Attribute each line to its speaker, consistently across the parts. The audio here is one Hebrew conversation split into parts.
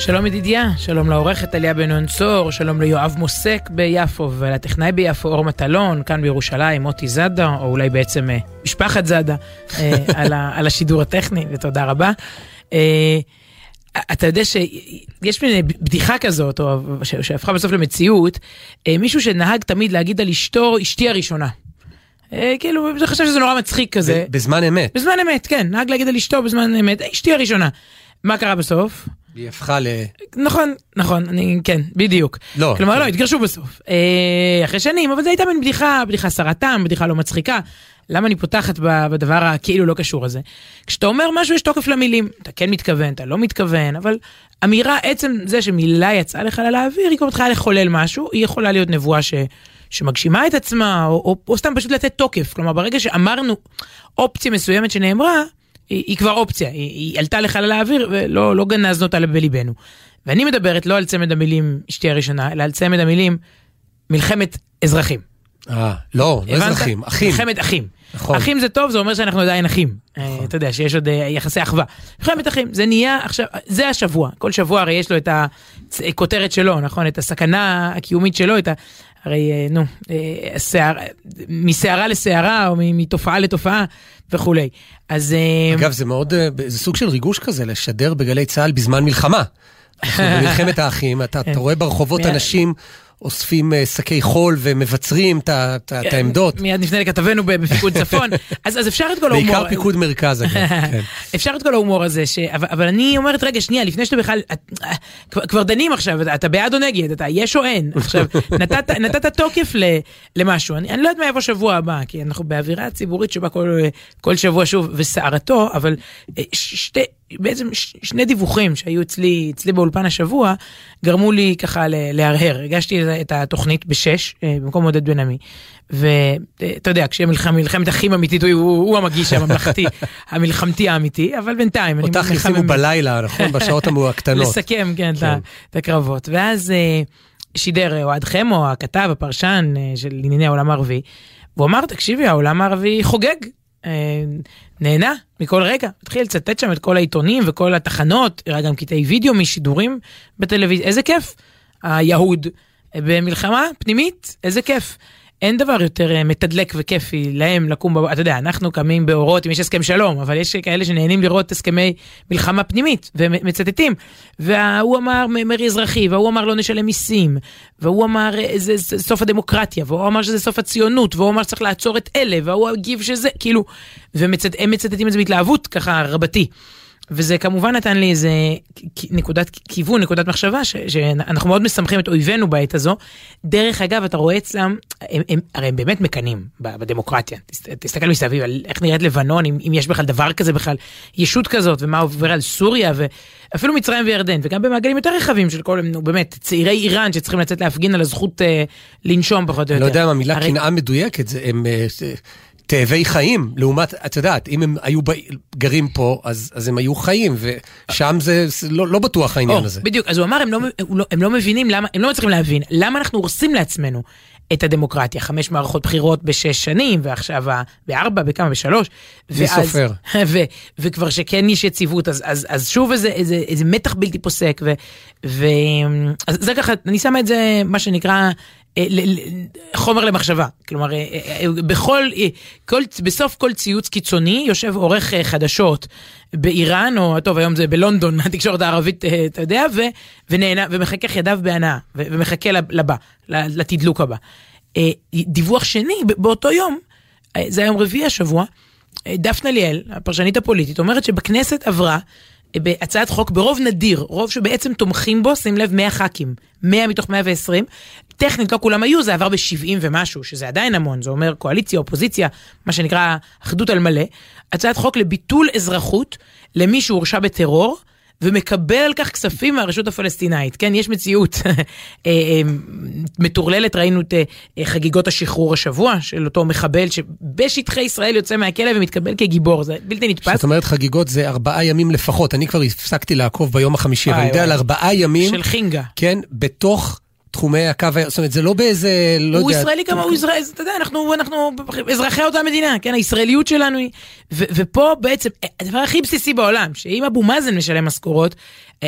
Speaker 1: שלום ידידיה, שלום לעורכת עליה בן נון צור, שלום ליואב מוסק ביפו ולטכנאי ביפו אור מטלון, כאן בירושלים מוטי זאדה, או אולי בעצם אה, משפחת זאדה, אה, על, ה, על השידור הטכני, ותודה רבה. אה, אתה יודע שיש מין בדיחה כזאת, או שהפכה בסוף למציאות, מישהו שנהג תמיד להגיד על אשתו, אשתי הראשונה. כאילו, אני חושב שזה נורא מצחיק כזה.
Speaker 2: בזמן אמת.
Speaker 1: בזמן אמת, כן, נהג להגיד על אשתו בזמן אמת, אשתי הראשונה. מה קרה בסוף?
Speaker 2: היא הפכה ל...
Speaker 1: נכון, נכון, אני, כן, בדיוק.
Speaker 2: לא.
Speaker 1: כלומר, לא, התגרשו בסוף. אה, אחרי שנים, אבל זו הייתה מין בדיחה, בדיחה סרתם, בדיחה לא מצחיקה. למה אני פותחת בדבר הכאילו לא קשור הזה? כשאתה אומר משהו יש תוקף למילים, אתה כן מתכוון, אתה לא מתכוון, אבל אמירה, עצם זה שמילה יצאה לך לאוויר, היא כבר מתחילה לחולל משהו, היא יכולה להיות נבואה ש... שמגשימה את עצמה, או, או, או סתם פשוט לתת תוקף. כלומר, ברגע שאמרנו אופציה מסוימת שנאמרה, היא, היא כבר אופציה, היא, היא עלתה לחלל האוויר ולא לא גנזנו אותה בליבנו. ואני מדברת לא על צמד המילים אשתי הראשונה, אלא על צמד המילים מלחמת אזרחים.
Speaker 2: אה, לא, לא אזרחים, אחים.
Speaker 1: מלחמת אחים. נכון. אחים זה טוב, זה אומר שאנחנו עדיין אחים. אה, נכון. אתה יודע, שיש עוד אה, יחסי אחווה. מלחמת אחים, זה נהיה עכשיו, זה השבוע. כל שבוע הרי יש לו את הכותרת שלו, נכון? את הסכנה הקיומית שלו, את ה... הרי, אה, נו, שער, מסערה לסערה, או מתופעה לתופעה וכולי. אז...
Speaker 2: אגב, זה מאוד, זה סוג של ריגוש כזה, לשדר בגלי צה"ל בזמן מלחמה. במלחמת האחים, אתה, אתה רואה ברחובות אנשים אוספים אה, שקי חול ומבצרים את העמדות.
Speaker 1: מיד נפנה לכתבנו בפיקוד צפון. אז, אז אפשר את כל ההומור...
Speaker 2: בעיקר פיקוד מרכז, אגב. כן.
Speaker 1: אפשר את כל ההומור הזה, ש... אבל, אבל אני אומרת, רגע, שנייה, לפני שאתה בכלל... את, כבר, כבר דנים עכשיו, אתה, בעד או נגד, אתה יש או אין. עכשיו, נתת, נתת תוקף ל, למשהו. אני, אני לא יודעת מה יבוא שבוע הבא, כי אנחנו באווירה ציבורית שבה כל, כל שבוע שוב, וסערתו, אבל אה, שתי... בעצם שני דיווחים שהיו אצלי, אצלי באולפן השבוע, גרמו לי ככה להרהר. הגשתי את התוכנית בשש, אה, במקום עודד בן עמי. ואתה יודע, כשמלחמת אחים אמיתית, הוא, הוא המגיש הממלכתי, המלחמתי האמיתי, אבל בינתיים,
Speaker 2: אותך ישימו בלילה, נכון? בשעות הקטנות.
Speaker 1: לסכם, כן, כן. את הקרבות. ואז אה, שידר אוהד חמו, הכתב, הפרשן אה, של ענייני העולם הערבי, והוא אמר, תקשיבי, העולם הערבי חוגג. נהנה מכל רגע, התחיל לצטט שם את כל העיתונים וכל התחנות, הראה גם קטעי וידאו משידורים בטלוויזיה, איזה כיף. היהוד במלחמה פנימית, איזה כיף. אין דבר יותר אה, מתדלק וכיפי להם לקום. אתה יודע, אנחנו קמים באורות אם יש הסכם שלום, אבל יש כאלה שנהנים לראות הסכמי מלחמה פנימית ומצטטים. והוא אמר מרי אזרחי, והוא אמר לא נשלם מיסים, והוא אמר אה, זה סוף הדמוקרטיה, והוא אמר שזה סוף הציונות, והוא אמר שצריך לעצור את אלה, והוא הגיב שזה, כאילו, והם מצטטים את זה בהתלהבות ככה רבתי. וזה כמובן נתן לי איזה נקודת כיוון, נקודת מחשבה, ש, שאנחנו מאוד משמחים את אויבינו בעת הזו. דרך אגב, אתה רואה אצלם, הם, הם, הרי הם באמת מקנאים בדמוקרטיה. תס, תסתכל מסביב על איך נראית לבנון, אם, אם יש בכלל דבר כזה בכלל, ישות כזאת, ומה עובר על סוריה, ואפילו מצרים וירדן, וגם במעגלים יותר רחבים של כל, נו באמת, צעירי איראן שצריכים לצאת להפגין על הזכות אה, לנשום פחות או יותר.
Speaker 2: לא יודע אם המילה קנאה הרי... מדויקת, זה, הם... אה, תאבי חיים, לעומת, את יודעת, אם הם היו גרים פה, אז, אז הם היו חיים, ושם זה, זה לא, לא בטוח העניין
Speaker 1: או,
Speaker 2: הזה.
Speaker 1: בדיוק, אז הוא אמר, הם לא, לא, הם לא מבינים למה, הם לא מצליחים להבין, למה אנחנו הורסים לעצמנו את הדמוקרטיה. חמש מערכות בחירות בשש שנים, ועכשיו בארבע, בכמה, בשלוש.
Speaker 2: מי סופר.
Speaker 1: ו, וכבר שכן יש יציבות, אז, אז, אז שוב איזה, איזה, איזה מתח בלתי פוסק, ו, ו, אז זה ככה, אני שמה את זה, מה שנקרא, חומר למחשבה. כלומר, אה, אה, בכל, כל, בסוף כל ציוץ קיצוני יושב עורך חדשות באיראן, או טוב, היום זה בלונדון, התקשורת הערבית, אתה יודע, ו, ונהנה, ומחכך ידיו בהנאה, ומחכה לבא, לתדלוק הבא. דיווח שני, באותו יום, זה היום רביעי השבוע, דפנה ליאל, הפרשנית הפוליטית, אומרת שבכנסת עברה בהצעת חוק ברוב נדיר, רוב שבעצם תומכים בו, שים לב, 100 ח"כים, 100 מתוך 120. טכנית לא כולם היו, זה עבר ב-70 ומשהו, שזה עדיין המון, זה אומר קואליציה, אופוזיציה, מה שנקרא אחדות על מלא. הצעת חוק לביטול אזרחות למי שהורשע בטרור, ומקבל על כך כספים מהרשות הפלסטינאית. כן, יש מציאות אה, אה, מטורללת, ראינו את אה, חגיגות השחרור השבוע של אותו מחבל שבשטחי ישראל יוצא מהכלא ומתקבל כגיבור, זה בלתי נתפס.
Speaker 2: זאת אומרת חגיגות זה ארבעה ימים לפחות, אני כבר הפסקתי לעקוב ביום החמישי, אבל אני יודע על ארבעה ימים.
Speaker 1: של חינגה.
Speaker 2: כן, בתוך... תחומי הקו, זאת אומרת, זה לא באיזה, לא
Speaker 1: הוא
Speaker 2: יודע...
Speaker 1: הוא ישראלי כמה, הוא ישראלי, אתה יודע, אנחנו, אנחנו אזרחי אותה מדינה, כן, הישראליות שלנו היא... ו, ופה בעצם, הדבר הכי בסיסי בעולם, שאם אבו מאזן משלם משכורות,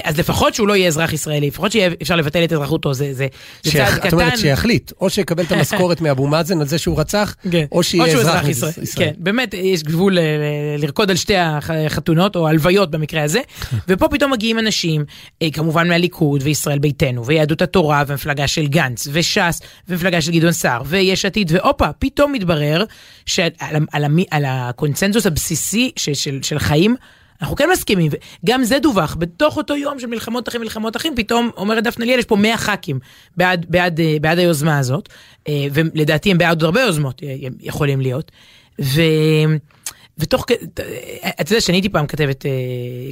Speaker 1: אז לפחות שהוא לא יהיה אזרח ישראלי, לפחות שיהיה אפשר לבטל את אזרחותו, זה, זה, זה צעד
Speaker 2: שיח-
Speaker 1: קטן.
Speaker 2: את אומרת שיחליט, או שיקבל את המשכורת מאבו מאזן על זה שהוא רצח,
Speaker 1: כן.
Speaker 2: או שיהיה
Speaker 1: שהוא
Speaker 2: אזרח
Speaker 1: ישראל.
Speaker 2: ישראל.
Speaker 1: כן, באמת יש גבול אה, לרקוד על שתי החתונות, או הלוויות במקרה הזה, ופה פתאום מגיעים אנשים, אה, כמובן מהליכוד, וישראל ביתנו, ויהדות התורה, ומפלגה של גנץ, וש"ס, ומפלגה של גדעון סער, ויש עתיד, והופה, פתאום מתברר שעל על, המי- על הקונצנזוס הבסיסי של, של, של חיים, אנחנו כן מסכימים, וגם זה דווח, בתוך אותו יום של מלחמות אחים, מלחמות אחים, פתאום אומרת דפנה ליאל, יש פה 100 ח"כים בעד, בעד, אה, בעד היוזמה הזאת, אה, ולדעתי הם בעד עוד הרבה יוזמות אה, יכולים להיות. ו... ותוך כדי, אתה יודע שאני הייתי פעם כתבת,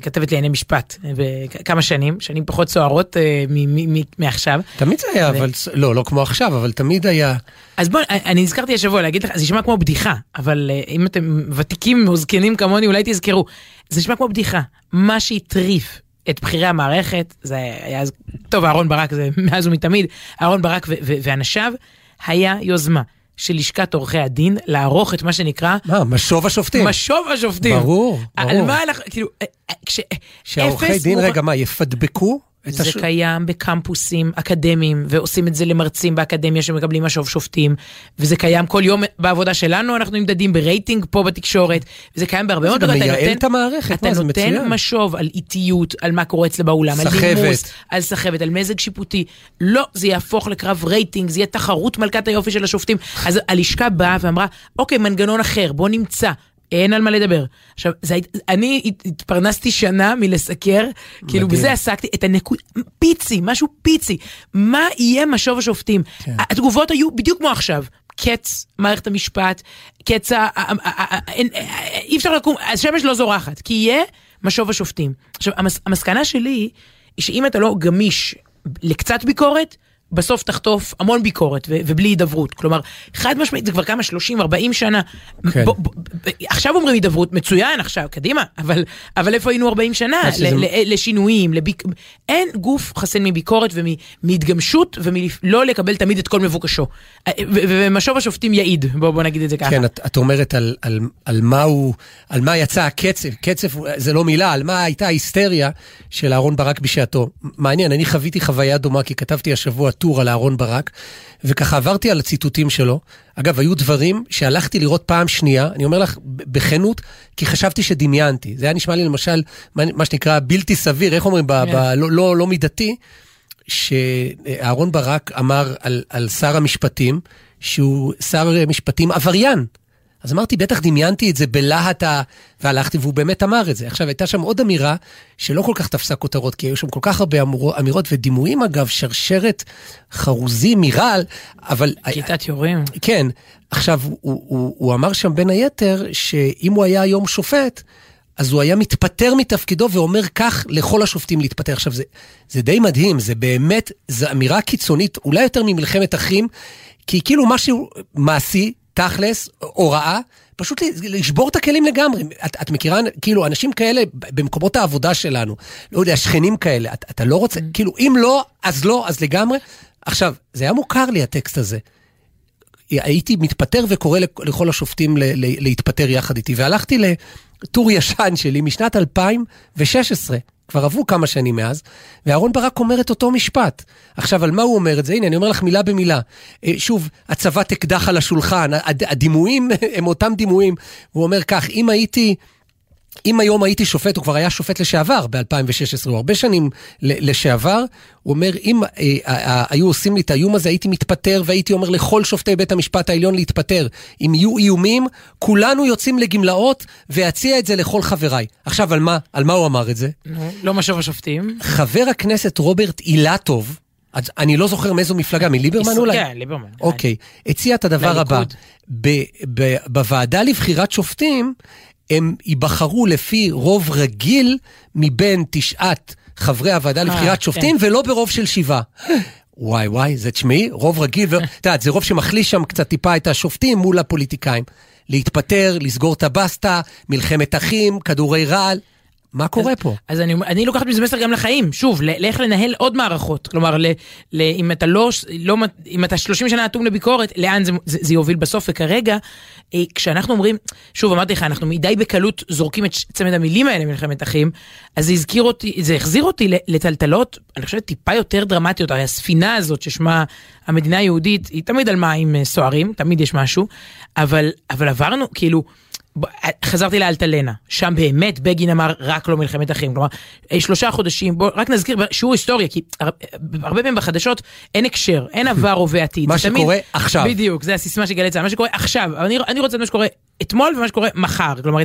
Speaker 1: כתבת לענייני משפט, כמה שנים, שנים פחות סוערות מעכשיו.
Speaker 2: תמיד זה היה,
Speaker 1: ו-
Speaker 2: אבל, לא, לא כמו עכשיו, אבל תמיד היה,
Speaker 1: אז בוא, אני נזכרתי השבוע להגיד לך, זה נשמע כמו בדיחה, אבל אם אתם ותיקים או זקנים כמוני, אולי תזכרו, זה נשמע כמו בדיחה. מה שהטריף את בכירי המערכת, זה היה, אז- טוב, אהרון ברק זה מאז ומתמיד, אהרון ברק ו- ו- ואנשיו, היה יוזמה של לשכת עורכי הדין לערוך את מה שנקרא
Speaker 2: מה, משוב השופטים.
Speaker 1: משוב השופטים.
Speaker 2: ברור,
Speaker 1: על
Speaker 2: ברור.
Speaker 1: מה אנחנו, כאילו, אה, אה, כש...
Speaker 2: שהעורכי דין,
Speaker 1: מוכ-
Speaker 2: רגע, מה, יפדבקו
Speaker 1: זה
Speaker 2: הש...
Speaker 1: קיים בקמפוסים אקדמיים, ועושים את זה למרצים באקדמיה שמקבלים משוב שופטים, וזה קיים כל יום בעבודה שלנו, אנחנו נמדדים ברייטינג פה בתקשורת, וזה קיים בהרבה
Speaker 2: זה
Speaker 1: מאוד
Speaker 2: גם
Speaker 1: דברים. אתה
Speaker 2: מייעל
Speaker 1: נותן-
Speaker 2: את המערכת,
Speaker 1: אתה
Speaker 2: מה, זה
Speaker 1: נותן
Speaker 2: מצוין.
Speaker 1: משוב על איטיות, על מה קורה אצלה באולם, על. נימוס, על סחבת, על מזג שיפוטי. לא, זה יהפוך לקרב רייטינג, זה יהיה תחרות מלכת היופי של השופטים. אז הלשכה באה ואמרה, אוקיי, מנגנון אחר, בוא נמצא. אין על מה לדבר. עכשיו, זה, אני הת- התפרנסתי שנה מלסקר, כאילו
Speaker 2: מדהים.
Speaker 1: בזה עסקתי, את הנקוד, פיצי, משהו פיצי. מה יהיה משוב השופטים?
Speaker 2: כן.
Speaker 1: התגובות היו בדיוק כמו עכשיו. קץ מערכת המשפט, קץ ה... ה- ה- ה- ה- אין- אי אפשר לקום, השמש לא זורחת, כי יהיה משוב השופטים. עכשיו, המס, המסקנה שלי היא שאם אתה לא גמיש לקצת ביקורת, בסוף תחטוף המון ביקורת ו- ובלי הידברות. כלומר, חד משמעית, זה כבר כמה, 30, 40 שנה.
Speaker 2: כן.
Speaker 1: בוא- בוא- ב- עכשיו אומרים הידברות, מצוין עכשיו, קדימה, אבל, אבל איפה היינו 40 שנה?
Speaker 2: אז שזה-
Speaker 1: ל- ל- לשינויים, לביק... אין גוף חסין מביקורת ומהתגמשות ומלא לקבל תמיד את כל מבוקשו. ו- ומשוב השופטים יעיד, בוא, בוא נגיד את זה ככה.
Speaker 2: כן, את, את אומרת על, על, על מה הוא, על מה יצא הקצף, קצף זה לא מילה, על מה הייתה ההיסטריה של אהרון ברק בשעתו. מעניין, אני חוויתי חוויה דומה, כי כתבתי השבוע טור על אהרון ברק, וככה עברתי על הציטוטים שלו. אגב, היו דברים שהלכתי לראות פעם שנייה, אני אומר לך ב- בכנות, כי חשבתי שדמיינתי. זה היה נשמע לי למשל, מה, מה שנקרא בלתי סביר, איך אומרים, ב, ב,
Speaker 1: כן.
Speaker 2: לא, לא, לא מידתי. שאהרון ברק אמר על, על שר המשפטים, שהוא שר משפטים עבריין. אז אמרתי, בטח דמיינתי את זה בלהט ה... והלכתי, והוא באמת אמר את זה. עכשיו, הייתה שם עוד אמירה שלא כל כך תפסה כותרות, כי היו שם כל כך הרבה אמור, אמירות ודימויים, אגב, שרשרת חרוזים מרעל, אבל...
Speaker 1: כיתת יורים.
Speaker 2: כן. עכשיו, הוא, הוא, הוא אמר שם בין היתר, שאם הוא היה היום שופט, אז הוא היה מתפטר מתפקידו ואומר כך לכל השופטים להתפטר. עכשיו, זה, זה די מדהים, זה באמת, זו אמירה קיצונית, אולי יותר ממלחמת אחים, כי כאילו משהו מעשי, תכלס, הוראה, פשוט לשבור את הכלים לגמרי. את, את מכירה, כאילו, אנשים כאלה במקומות העבודה שלנו, לא יודע, שכנים כאלה, את, אתה לא רוצה, כאילו, אם לא, אז לא, אז לגמרי. עכשיו, זה היה מוכר לי הטקסט הזה. הייתי מתפטר וקורא לכל השופטים להתפטר יחד איתי, והלכתי לטור ישן שלי משנת 2016, כבר עברו כמה שנים מאז, ואהרון ברק אומר את אותו משפט. עכשיו, על מה הוא אומר את זה? הנה, אני אומר לך מילה במילה. אה, שוב, הצבת אקדח על השולחן, הד- הדימויים הם אותם דימויים. הוא אומר כך, אם הייתי... אם היום הייתי שופט, הוא כבר היה שופט לשעבר ב-2016, הוא הרבה שנים לשעבר, הוא אומר, אם אה, אה, אה, היו עושים לי את האיום הזה, הייתי מתפטר והייתי אומר לכל שופטי בית המשפט העליון להתפטר. אם יהיו איומים, כולנו יוצאים לגמלאות ואציע את זה לכל חבריי. עכשיו, על מה, על מה הוא אמר את זה?
Speaker 1: נו, לא משוב השופטים.
Speaker 2: חבר הכנסת רוברט אילטוב, אז אני לא זוכר מאיזו מפלגה, מליברמן אולי?
Speaker 1: כן, ליברמן.
Speaker 2: אוקיי, הציע את הדבר הבא.
Speaker 1: מהליכוד.
Speaker 2: ב- ב- בוועדה לבחירת שופטים, הם ייבחרו לפי רוב רגיל מבין תשעת חברי הוועדה לבחירת
Speaker 1: כן.
Speaker 2: שופטים, ולא ברוב של שבעה. וואי וואי, זה תשמעי, רוב רגיל, ואת יודעת, זה רוב שמחליש שם קצת טיפה את השופטים מול הפוליטיקאים. להתפטר, לסגור את הבסטה, מלחמת אחים, כדורי רעל. מה קורה פה?
Speaker 1: אז אני, אני לוקחת מזה מסר גם לחיים, שוב, לאיך לנהל עוד מערכות. כלומר, ל, ל, אם אתה לא, לא, אם אתה 30 שנה אטום לביקורת, לאן זה, זה, זה יוביל בסוף? וכרגע, אה, כשאנחנו אומרים, שוב, אמרתי לך, אנחנו מדי בקלות זורקים את צמד המילים האלה מלחמת אחים, אז זה הזכיר אותי, זה החזיר אותי לטלטלות, אני חושבת, טיפה יותר דרמטיות. הרי הספינה הזאת ששמה המדינה היהודית, היא תמיד על מים אה, סוערים, תמיד יש משהו, אבל, אבל עברנו, כאילו, חזרתי לאלטלנה, שם באמת בגין אמר רק לא מלחמת אחים, כלומר אה, שלושה חודשים, בוא רק נזכיר שיעור היסטוריה, כי הרבה פעמים בחדשות אין הקשר, אין עבר, הווה, עתיד.
Speaker 2: מה שקורה תמיד, עכשיו.
Speaker 1: בדיוק, זה הסיסמה של גלי צה"ל, מה שקורה עכשיו, אני, אני רוצה את מה שקורה אתמול ומה שקורה מחר, כלומר,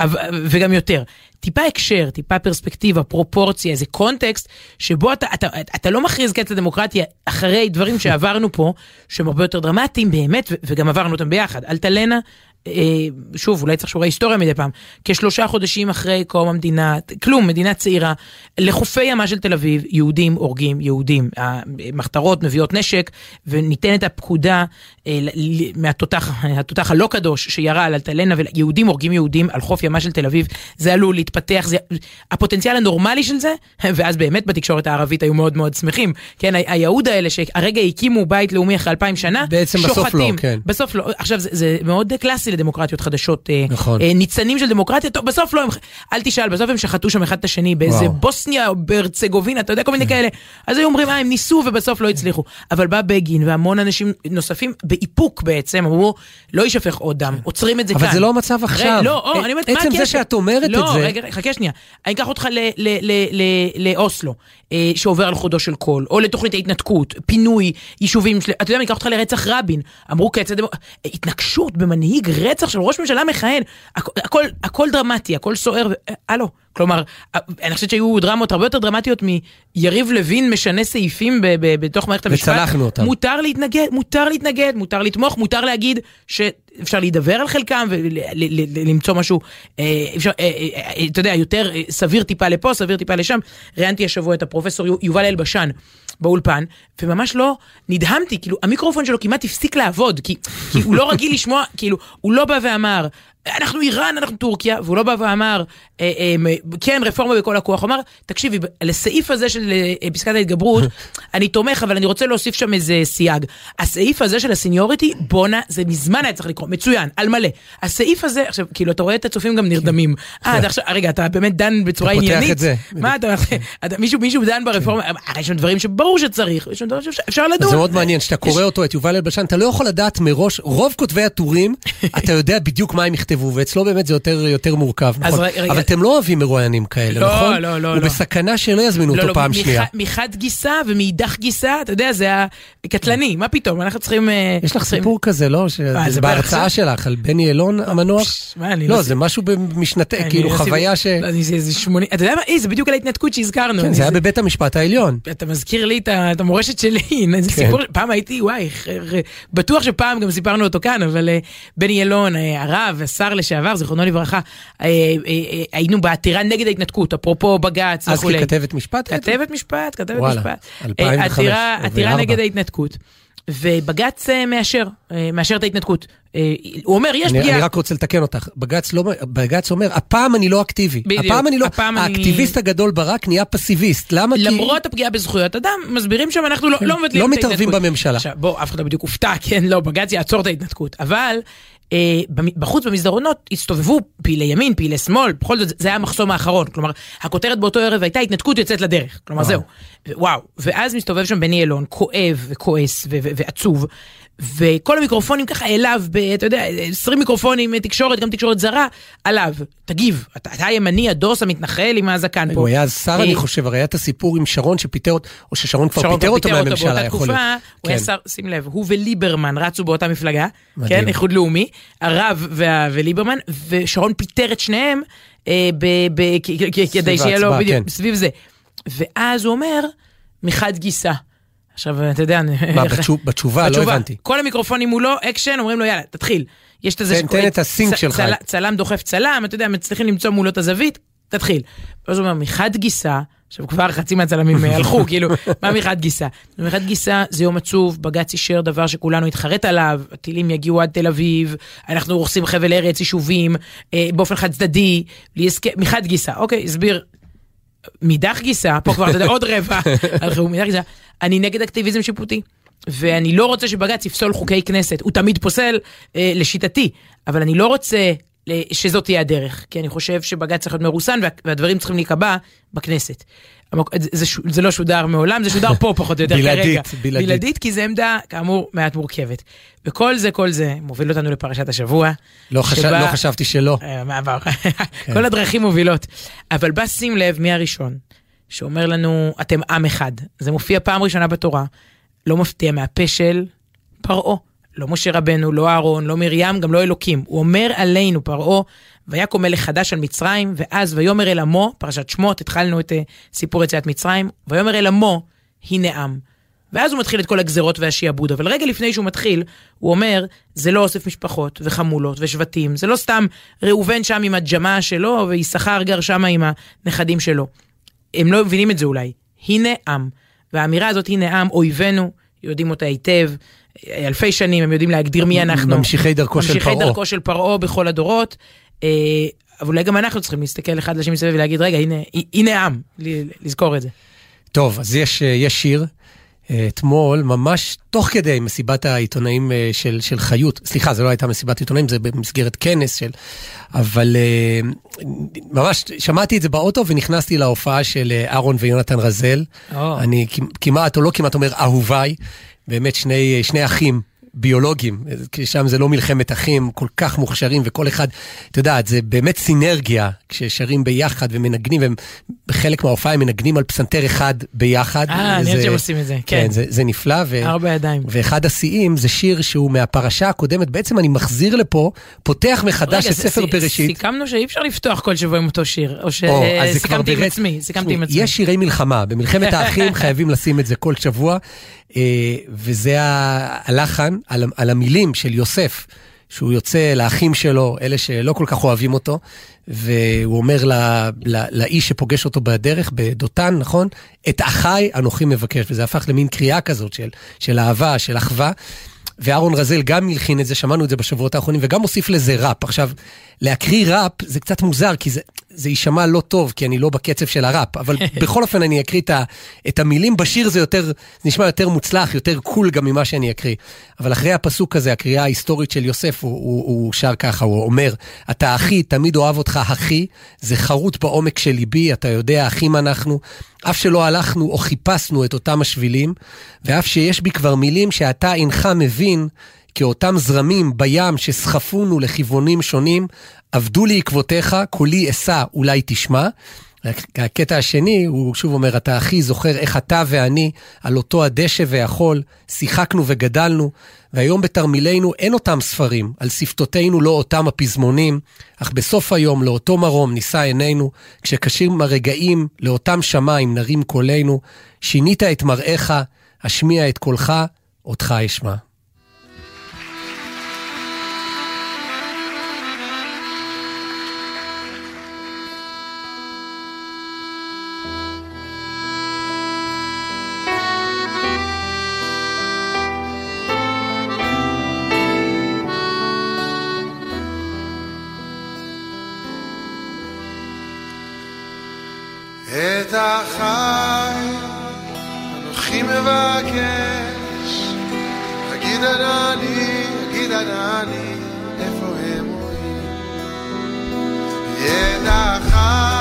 Speaker 1: ה, וגם יותר. טיפה הקשר, טיפה פרספקטיבה, פרופורציה, איזה קונטקסט, שבו אתה, אתה, אתה, אתה לא מכריז קץ לדמוקרטיה אחרי דברים שעברנו פה, שהם הרבה יותר דרמטיים באמת, וגם עברנו אותם ביחד. אלטלנה שוב, אולי צריך שיעורי היסטוריה מדי פעם, כשלושה חודשים אחרי קום המדינה, כלום, מדינה צעירה, לחופי ימה של תל אביב, יהודים הורגים יהודים. המחתרות מביאות נשק, וניתנת הפקודה אה, מהתותח, התותח הלא קדוש שירה על אלטלנה, ויהודים הורגים יהודים על חוף ימה של תל אביב, זה עלול להתפתח, זה, הפוטנציאל הנורמלי של זה, ואז באמת בתקשורת הערבית היו מאוד מאוד שמחים, כן, היהוד האלה שהרגע הקימו בית לאומי אחרי אלפיים שנה,
Speaker 2: בעצם שוחטים, בסוף לא, כן.
Speaker 1: בסוף לא, עכשיו זה, זה מאוד קלאסי לדמוקרטיות חדשות,
Speaker 2: אה, נכון.
Speaker 1: ניצנים של דמוקרטיה, טוב, בסוף לא, הם, אל תשאל, בסוף הם שחטו שם אחד את השני באיזה וואו. בוסניה או בהרצגובינה, אתה יודע, כל מיני כאלה, אז היו אומרים, אה, הם ניסו ובסוף לא הצליחו, אבל בא בגין והמון אנשים נוספים, באיפוק בעצם, אמרו, לא יישפך עוד דם, עוצרים את זה
Speaker 2: אבל
Speaker 1: כאן.
Speaker 2: אבל זה לא המצב עכשיו.
Speaker 1: לא, או, אני אומרת,
Speaker 2: מה עצם זה שאת אומרת
Speaker 1: לא,
Speaker 2: את זה...
Speaker 1: לא, רגע, חכה שנייה. אני אקח אותך לאוסלו, אה, שעובר על חודו של קול, או לתוכנית ההתנתקות, פינוי יישובים, אתה יודע, אני אקח אותך לרצח רבין. אמרו קץ הדמוקרטיה, התנגשות במנהיג רצח של ראש ממשלה מכהן, הכל, הכל דרמטי, הכל סוער, הלו. כלומר, אני חושבת שהיו דרמות הרבה יותר דרמטיות מיריב לוין משנה סעיפים ב- ב- בתוך מערכת המשפט.
Speaker 2: וצלחנו אותם.
Speaker 1: מותר להתנגד, מותר להתנגד, מותר לתמוך, מותר להגיד שאפשר להידבר על חלקם ולמצוא משהו, אה, אפשר, אה, אה, אתה יודע, יותר סביר טיפה לפה, סביר טיפה לשם. ראיינתי השבוע את הפרופסור יובל אלבשן. באולפן, וממש לא נדהמתי, כאילו המיקרופון שלו כמעט הפסיק לעבוד, כי, כי הוא לא רגיל לשמוע, כאילו, הוא לא בא ואמר, אנחנו איראן, אנחנו טורקיה, והוא לא בא ואמר, אה, אה, כן, רפורמה בכל הכוח. הוא אמר, תקשיבי, לסעיף הזה של אה, פסקת ההתגברות, אני תומך, אבל אני רוצה להוסיף שם איזה סייג. הסעיף הזה של ה seniority, בואנה, זה מזמן היה צריך לקרות, מצוין, על מלא. הסעיף הזה, עכשיו, כאילו, אתה רואה את הצופים גם נרדמים. אה, עכשיו, רגע, אתה באמת דן בצורה עניינית?
Speaker 2: אתה פותח את זה.
Speaker 1: מה אתה, מישהו, מישהו דן ברפורמה, הרי יש שם דברים שברור שצריך, יש שם דברים שאפשר לדון.
Speaker 2: זה מאוד מעניין, כשאתה קורא אותו, את יובל אלבשן, אתה לא יכול לדעת מראש, רוב כותבי הטורים, אתה יודע בדיוק מה הם יכתבו, ואצלו באמת זה יותר, יותר מורכב, נכון? רגע, אבל אתם לא אוהבים מרואיינים כאלה,
Speaker 1: לא,
Speaker 2: נכון?
Speaker 1: לא, לא, לא.
Speaker 2: הוא
Speaker 1: לא.
Speaker 2: בסכנה שלא יזמינו
Speaker 1: לא,
Speaker 2: אותו
Speaker 1: לא,
Speaker 2: פעם
Speaker 1: מח,
Speaker 2: שנייה.
Speaker 1: מחד גיסה ומאידך גיסה, אתה יודע, זה הקטלני, מה פתאום, אנחנו צריכים... אה,
Speaker 2: יש לך. סיפור כזה, לא? זה בהרצאה שלך, על בני אלון המנוח? לא, זה משהו במשנתי, כאילו חוויה ש...
Speaker 1: זה 80, אתה יודע מה, זה בדיוק על ההתנתקות שהזכרנו.
Speaker 2: כן, זה היה בבית המשפט העליון.
Speaker 1: אתה מזכיר לי את המורשת שלי, כן. סיפור, פעם הייתי, וואי, בטוח שפעם גם סיפרנו אותו כאן, אבל אה, בני אלון, אה, הרב, השר לשעבר, זיכרונו לברכה, אה, היינו בעתירה נגד ההתנתקות, אפרופו בג"ץ
Speaker 2: וכולי. אז ככתבת משפט?
Speaker 1: כתבת משפט, כתבת משפט. וואלה, 2005. עתירה נגד ההתנתקות. ובג"ץ מאשר, מאשר את ההתנתקות. הוא אומר, יש פגיעה.
Speaker 2: אני רק רוצה לתקן אותך, בג"ץ, לא, בג"ץ אומר, הפעם אני לא אקטיבי.
Speaker 1: בדיוק.
Speaker 2: הפעם אני לא,
Speaker 1: הפעם
Speaker 2: האקטיביסט אני... הגדול ברק נהיה פסיביסט. למה?
Speaker 1: למרות כי... הפגיעה בזכויות אדם, מסבירים שם, אנחנו לא, לא מבטלים
Speaker 2: לא
Speaker 1: את ההתנתקות.
Speaker 2: לא מתערבים בממשלה.
Speaker 1: עכשיו, בוא, אף אחד לא בדיוק הופתע, כן, לא, בג"ץ יעצור את ההתנתקות. אבל אה, בחוץ במסדרונות הסתובבו פעילי ימין, פעילי שמאל, בכל זאת זה היה המחסום האחרון. כלומר, הכותרת באותו ערב הייתה התנתקות יוצאת לדרך. כלומר, וואו. זהו. וואו. ואז מסתובב שם בני אלון, כואב וכועס ועצוב. וכל המיקרופונים ככה אליו, ב, אתה יודע, 20 מיקרופונים, תקשורת, גם תקשורת זרה, עליו, תגיב, אתה, אתה הימני, הדוס, המתנחל עם הזקן פה.
Speaker 2: הוא היה שר, אני חושב, הרי היה את הסיפור עם שרון שפיטר אותו, או ששרון כבר פיטר אותו מהממשלה,
Speaker 1: יכול להיות. באותה תקופה, הוא היה שר, שים לב, הוא וליברמן רצו באותה מפלגה, כן, איחוד לאומי, הרב וליברמן, ושרון פיטר את שניהם, אה, כדי שיהיה לו, בדיוק, סביב זה. ואז הוא אומר, מחד גיסא. עכשיו, אתה יודע...
Speaker 2: מה, בתשובה? לא הבנתי.
Speaker 1: כל המיקרופונים מולו, אקשן, אומרים לו, יאללה, תתחיל. יש את זה...
Speaker 2: תן את ה sync שלך.
Speaker 1: צלם דוחף צלם, אתה יודע, מצליחים למצוא מולו את הזווית. תתחיל. ואז הוא אומר, מחד גיסא, עכשיו כבר חצי מהצלמים הלכו, כאילו, מה מחד גיסא? מחד גיסא זה יום עצוב, בג"ץ אישר דבר שכולנו התחרט עליו, הטילים יגיעו עד תל אביב, אנחנו הורסים חבל ארץ, יישובים, אה, באופן חד צדדי, מחד גיסא, אוקיי, הסביר. מאידך גיסא, פה כבר, אתה יודע, עוד רבע, אנחנו מאידך גיסא, אני נגד אקטיביזם שיפוטי. ואני לא רוצה שבג"ץ יפסול חוקי כנסת, הוא תמיד פוסל אה, לשיטתי, אבל אני לא רוצה שזאת תהיה הדרך, כי אני חושב שבג"ץ צריך להיות מרוסן והדברים צריכים להיקבע בכנסת. זה, זה לא שודר מעולם, זה שודר פה פחות או יותר
Speaker 2: בלעדית,
Speaker 1: כרגע.
Speaker 2: בלעדית.
Speaker 1: בלעדית, כי זו עמדה, כאמור, מעט מורכבת. וכל זה, כל זה, מוביל אותנו לפרשת השבוע.
Speaker 2: לא, חשב,
Speaker 1: שבה-
Speaker 2: לא חשבתי שלא.
Speaker 1: אה, מה עבר? כל הדרכים מובילות. אבל בא שים לב מי הראשון, שאומר לנו, אתם עם אחד. זה מופיע פעם ראשונה בתורה. לא מפתיע מהפה של פרעה. לא משה רבנו, לא אהרון, לא מרים, גם לא אלוקים. הוא אומר עלינו, פרעה, ויקום מלך חדש על מצרים, ואז ויאמר אל עמו, פרשת שמות, התחלנו את אה, סיפור יציאת מצרים, ויאמר אל עמו, הנה עם. ואז הוא מתחיל את כל הגזרות והשיעבוד, אבל רגע לפני שהוא מתחיל, הוא אומר, זה לא אוסף משפחות וחמולות ושבטים, זה לא סתם ראובן שם עם הג'מעה שלו, ויששכר גר שם עם הנכדים שלו. הם לא מבינים את זה אולי. הנה עם. והאמירה הזאת, הנה עם, אויבינו, יודעים אותה היטב, אלפי שנים, הם יודעים להגדיר מי אנחנו.
Speaker 2: ממשיכי דרכו של
Speaker 1: ממשיכי
Speaker 2: פרעה.
Speaker 1: דרכו של פרעה בכל הדורות. אה, אבל אולי גם אנחנו צריכים להסתכל אחד לשני מסביב ולהגיד, רגע, הנה, הנה עם, לזכור את זה.
Speaker 2: טוב, אז יש, אה, יש שיר. אה, אתמול, ממש תוך כדי מסיבת העיתונאים אה, של, של חיות, סליחה, זו לא הייתה מסיבת עיתונאים, זה במסגרת כנס של... אבל אה, ממש שמעתי את זה באוטו ונכנסתי להופעה של אה, אהרון ויונתן רזל.
Speaker 1: או.
Speaker 2: אני כמעט, או לא כמעט אומר אהוביי, באמת שני, שני אחים. ביולוגים, כי שם זה לא מלחמת אחים, כל כך מוכשרים, וכל אחד, את יודעת, זה באמת סינרגיה, כששרים ביחד ומנגנים, והם בחלק מההופעה הם מנגנים על פסנתר אחד ביחד.
Speaker 1: אה, אני אוהבת שהם עושים את זה,
Speaker 2: כן,
Speaker 1: כן.
Speaker 2: זה, זה נפלא. ו...
Speaker 1: ארבע ידיים.
Speaker 2: ואחד השיאים זה שיר שהוא מהפרשה הקודמת, בעצם אני מחזיר לפה, פותח מחדש
Speaker 1: רגע,
Speaker 2: את ספר
Speaker 1: ס-
Speaker 2: בראשית.
Speaker 1: סיכמנו שאי אפשר לפתוח כל שבוע עם אותו שיר, או שסיכמתי עם עצמי, סיכמתי עם עצמי.
Speaker 2: יש שירי מלחמה, במלחמת האחים חייבים לשים את זה כל שבוע, אה, וזה הלחן על, על המילים של יוסף, שהוא יוצא לאחים שלו, אלה שלא כל כך אוהבים אותו, והוא אומר ל, ל, לאיש שפוגש אותו בדרך, בדותן, נכון? את אחיי אנוכי מבקש, וזה הפך למין קריאה כזאת של, של אהבה, של אחווה. ואהרון רזל גם הלחין את זה, שמענו את זה בשבועות האחרונים, וגם הוסיף לזה ראפ. עכשיו, להקריא ראפ זה קצת מוזר, כי זה, זה יישמע לא טוב, כי אני לא בקצב של הראפ, אבל בכל אופן אני אקריא את, ה, את המילים בשיר, זה יותר, זה נשמע יותר מוצלח, יותר קול גם ממה שאני אקריא. אבל אחרי הפסוק הזה, הקריאה ההיסטורית של יוסף, הוא, הוא, הוא שר ככה, הוא אומר, אתה אחי, תמיד אוהב אותך אחי, זה חרוט בעומק של ליבי, אתה יודע, אחים אנחנו. אף שלא הלכנו או חיפשנו את אותם השבילים, ואף שיש בי כבר מילים שאתה אינך מבין, כאותם זרמים בים שסחפונו לכיוונים שונים, עבדו לי עקבותיך, קולי אשא, אולי תשמע. הקטע השני, הוא שוב אומר, אתה אחי זוכר איך אתה ואני, על אותו הדשא והחול, שיחקנו וגדלנו, והיום בתרמילנו אין אותם ספרים, על שפתותינו לא אותם הפזמונים, אך בסוף היום לאותו מרום נישא עינינו, כשקשים הרגעים לאותם שמיים נרים קולנו, שינית את מראיך, השמיע את קולך, אותך אשמע.
Speaker 3: החי אנוכי מבקש, אגיד ענני, אגיד ענני, איפה הם רואים? את החי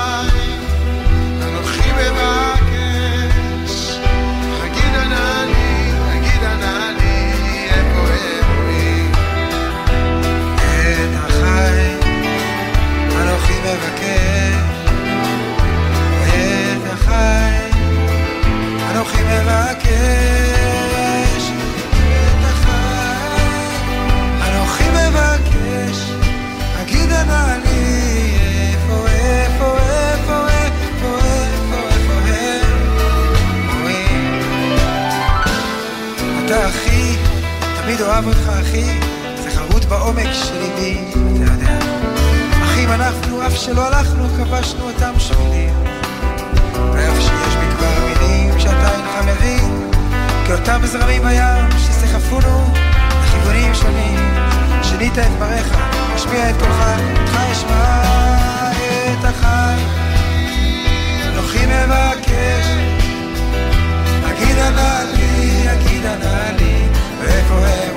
Speaker 3: אוהב אותך אחי, זה חרוט בעומק של ליבי, אתה יודע. אחי
Speaker 4: שנים אנחנו, אף שלא הלכנו, כבשנו אותם שבילים. ואף שיש בי כבר מילים שאתה אינך מבין, כאותם זרמים בים שסחפונו לכיוונים שונים. שינית את דבריך, השמיע את קולך, אותך אשמע את החי. אנוכי מבקש, אגידה נא לי, אגידה נא לי, ואיפה הם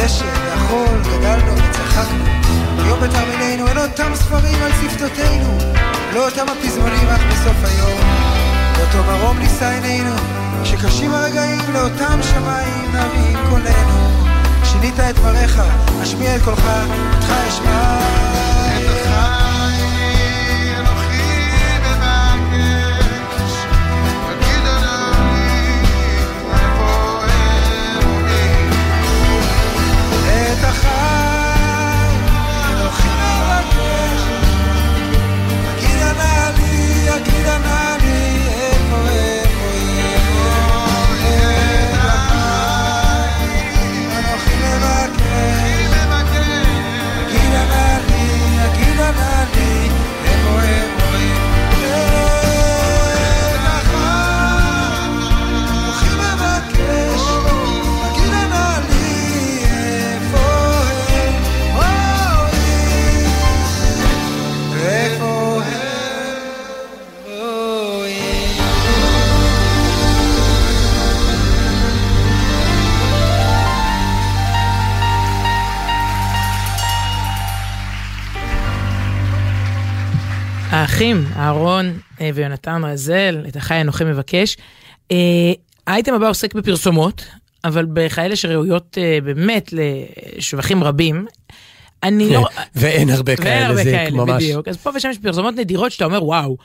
Speaker 4: הדשא והחול, גדלנו וצחקנו. היום בתרמילנו אין אותם ספרים על שפתותינו, לא אותם הפזמונים אך בסוף היום. באותו מרום נישא עינינו, כשקשים הרגעים לאותם שמיים נרים קולנו. שינית את דבריך, השמיע את קולך, אותך אשמע.
Speaker 1: האחים, אהרון אה, ויונתן רזל, את החי אנוכי מבקש. אה, האייטם הבא עוסק בפרסומות, אבל בכאלה שראויות אה, באמת לשבחים רבים. אני לא...
Speaker 2: ואין הרבה כאלה, זה ממש...
Speaker 1: בדיוק. אז פה ושם יש פרסומות נדירות שאתה אומר וואו.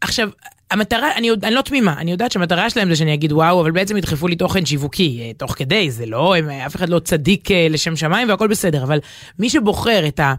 Speaker 1: עכשיו, המטרה, אני, אני לא תמימה, אני יודעת שהמטרה שלהם זה שאני אגיד וואו, אבל בעצם ידחפו לי תוכן שיווקי, אה, תוך כדי, זה לא, הם, אף אחד לא צדיק אה, לשם שמיים והכל בסדר, אבל מי שבוחר את, ה,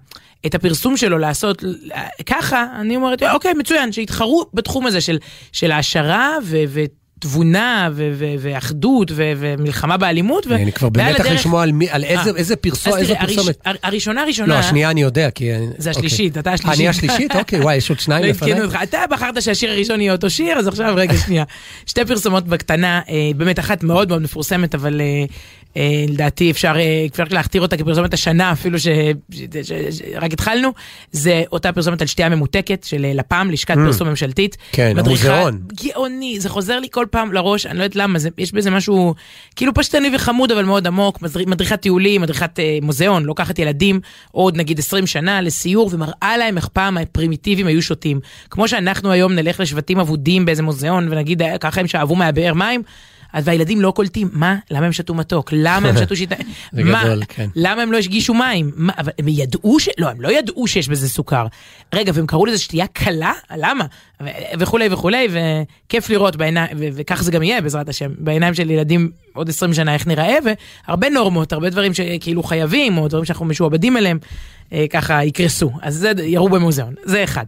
Speaker 1: את הפרסום שלו לעשות אה, ככה, אני אומרת, אוקיי, מצוין, שיתחרו בתחום הזה של, של העשרה ו... ו תבונה ו- ו- ואחדות ו- ומלחמה באלימות. ו-
Speaker 2: אני כבר במתח
Speaker 1: הדרך-
Speaker 2: לשמוע על מי- על איזה-
Speaker 1: אה.
Speaker 2: איזה פרסום,
Speaker 1: אז
Speaker 2: איזה
Speaker 1: הראש-
Speaker 2: פרסומת.
Speaker 1: הר- הראשונה הראשונה,
Speaker 2: לא, השנייה אני יודע, כי...
Speaker 1: זה
Speaker 2: אוקיי.
Speaker 1: השלישית, אתה השלישית.
Speaker 2: אני השלישית? אוקיי, וואי, יש עוד שניים
Speaker 1: לא
Speaker 2: לפניי.
Speaker 1: אותך. אתה בחרת שהשיר הראשון יהיה אותו שיר, אז עכשיו רגע שנייה. שתי פרסומות בקטנה, אה, באמת אחת מאוד מאוד מפורסמת, אבל אה, אה, לדעתי אפשר אה, אפשר להכתיר אותה כפרסומת השנה, אפילו שרק התחלנו. זה אותה פרסומת על שתייה ממותקת של אה, לפ"ם, לשכת פרסום ממשלתית.
Speaker 2: Mm. כן, המוזיאון.
Speaker 1: גאוני, זה חוזר לי כל פעם לראש, אני לא יודעת למה, זה, יש בזה משהו כאילו פשטני וחמוד אבל מאוד עמוק, מדריכת טיולים, מדריכת אה, מוזיאון, לוקחת ילדים עוד נגיד 20 שנה לסיור ומראה להם איך פעם הפרימיטיבים היו שותים. כמו שאנחנו היום נלך לשבטים אבודים באיזה מוזיאון ונגיד "אה, ככה הם שאבו מהבאר מים. אז והילדים לא קולטים, מה? למה הם שתו מתוק? למה הם שתו שיטה?
Speaker 2: זה
Speaker 1: מה?
Speaker 2: גדול, כן.
Speaker 1: למה הם לא השגישו מים? מה? אבל הם ידעו ש... לא, הם לא ידעו שיש בזה סוכר. רגע, והם קראו לזה שתייה קלה? למה? ו- וכולי וכולי, וכיף לראות בעיניים, ו- וכך זה גם יהיה בעזרת השם, בעיניים של ילדים עוד 20 שנה איך נראה, והרבה נורמות, הרבה דברים שכאילו חייבים, או דברים שאנחנו משועבדים אליהם, אה, ככה יקרסו. אז זה יראו במוזיאון, זה אחד.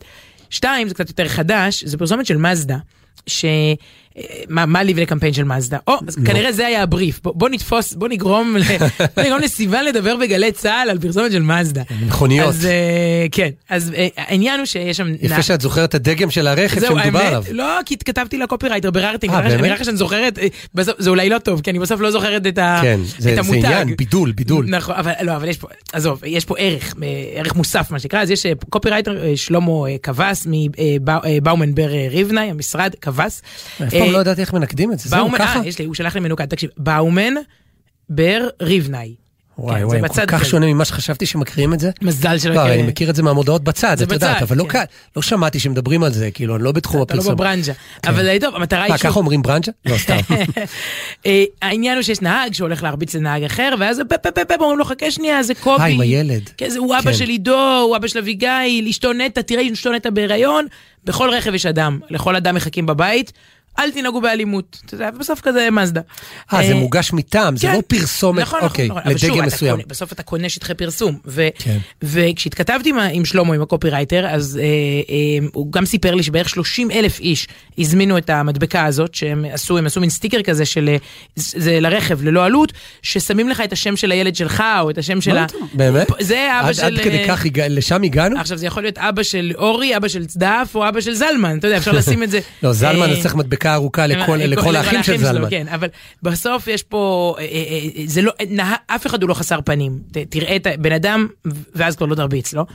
Speaker 1: שתיים, זה קצת יותר חדש, זה פרסומת של מזדה, ש... מה, מה לי ולקמפיין של מזדה? או, אז כנראה זה היה הבריף. בוא, בוא נתפוס, בוא נגרום, בוא נגרום לסיוון לדבר בגלי צה"ל על פרסומת של מזדה.
Speaker 2: מכוניות.
Speaker 1: אז אה, כן, אז אה, העניין הוא שיש שם...
Speaker 2: יפה שאת זוכרת את הדגם של הרכב שמדובר
Speaker 1: האמת,
Speaker 2: עליו.
Speaker 1: לא, כי כתבתי לקופירייטר, ביררתי,
Speaker 2: אה,
Speaker 1: נראה לך- שאני זוכרת, אה, בסוף- זה אולי לא טוב, כי אני בסוף לא זוכרת את ה-
Speaker 2: כן, זה
Speaker 1: את
Speaker 2: זה
Speaker 1: המותג.
Speaker 2: עניין, בידול, בידול.
Speaker 1: נכון, אבל לא, אבל יש פה, עזוב, יש פה ערך, ערך מוסף מה שנקרא, אז יש קופירייטר שלמה קבס מבאומן בר אה, ריבנאי, המשרד, קבס.
Speaker 2: פעם לא ידעתי איך מנקדים את זה, זהו ככה?
Speaker 1: אה, יש לי, הוא שלח לי מנוקד, תקשיב, באומן בר ריבנאי.
Speaker 2: וואי
Speaker 1: כן,
Speaker 2: וואי, כל כך. שונה ממה שחשבתי שמקריאים את זה.
Speaker 1: מזל שלא
Speaker 2: לא,
Speaker 1: כן.
Speaker 2: אני מכיר את זה מהמודעות בצד, את יודעת, אבל לא
Speaker 1: כן.
Speaker 2: לא שמעתי שמדברים על זה, כאילו, אני לא בתחום
Speaker 1: אתה לא
Speaker 2: הפרסום.
Speaker 1: בברנז'ה. אבל אה, טוב, המטרה היא
Speaker 2: מה, ככה אומרים ברנז'ה? לא, סתם.
Speaker 1: אה, העניין הוא שיש נהג שהולך להרביץ לנהג אחר, ואז פ פ פ פ אומרים לו חכה שנייה, זה קובי.
Speaker 2: אה, עם הילד.
Speaker 1: כן, הוא אבא
Speaker 2: כן.
Speaker 1: של עידו, הוא אבא של אביגיל, אשתו נטע, תראי, אשתו נטע בהיריון. בכל רכב יש אדם, לכל אדם מחכים בבית, אל תנהגו באלימות. אתה יודע, בסוף כזה מזדה.
Speaker 2: אה, זה
Speaker 1: אה,
Speaker 2: מוגש מטעם, זה
Speaker 1: כן.
Speaker 2: לא פרסומת,
Speaker 1: נכון,
Speaker 2: אוקיי,
Speaker 1: נכון, נכון. אבל שוב,
Speaker 2: לדגם מסוים.
Speaker 1: בסוף אתה קונה שטחי פרסום.
Speaker 2: כן.
Speaker 1: וכשהתכתבתי עם, שלמה, עם הקופירייטר, אז אה, אה, הוא גם סיפר לי שבערך 30 אלף איש הזמינו את המדבקה הזאת, שהם עשו, הם עשו מין סטיקר כזה של, זה לרכב ללא עלות, ששמים לך את השם של הילד שלך, או את השם של ה...
Speaker 2: באמת?
Speaker 1: זה אבא של...
Speaker 2: עד כדי כך, לשם הגענו?
Speaker 1: עכשיו זה יכול להיות אבא של אורי, אבא של צדף, או אבא של זלמן, אתה יודע, אפשר לשים את זה.
Speaker 2: לא, זלמן, צריך מדבקה ארוכה לכל לכל האחים של זלמן.
Speaker 1: כן, אבל בסוף יש פה, אה, אה, אה, זה לא, נה, אף אחד הוא לא חסר פנים. תראה את הבן אדם, ואז כבר לא תרביץ לו.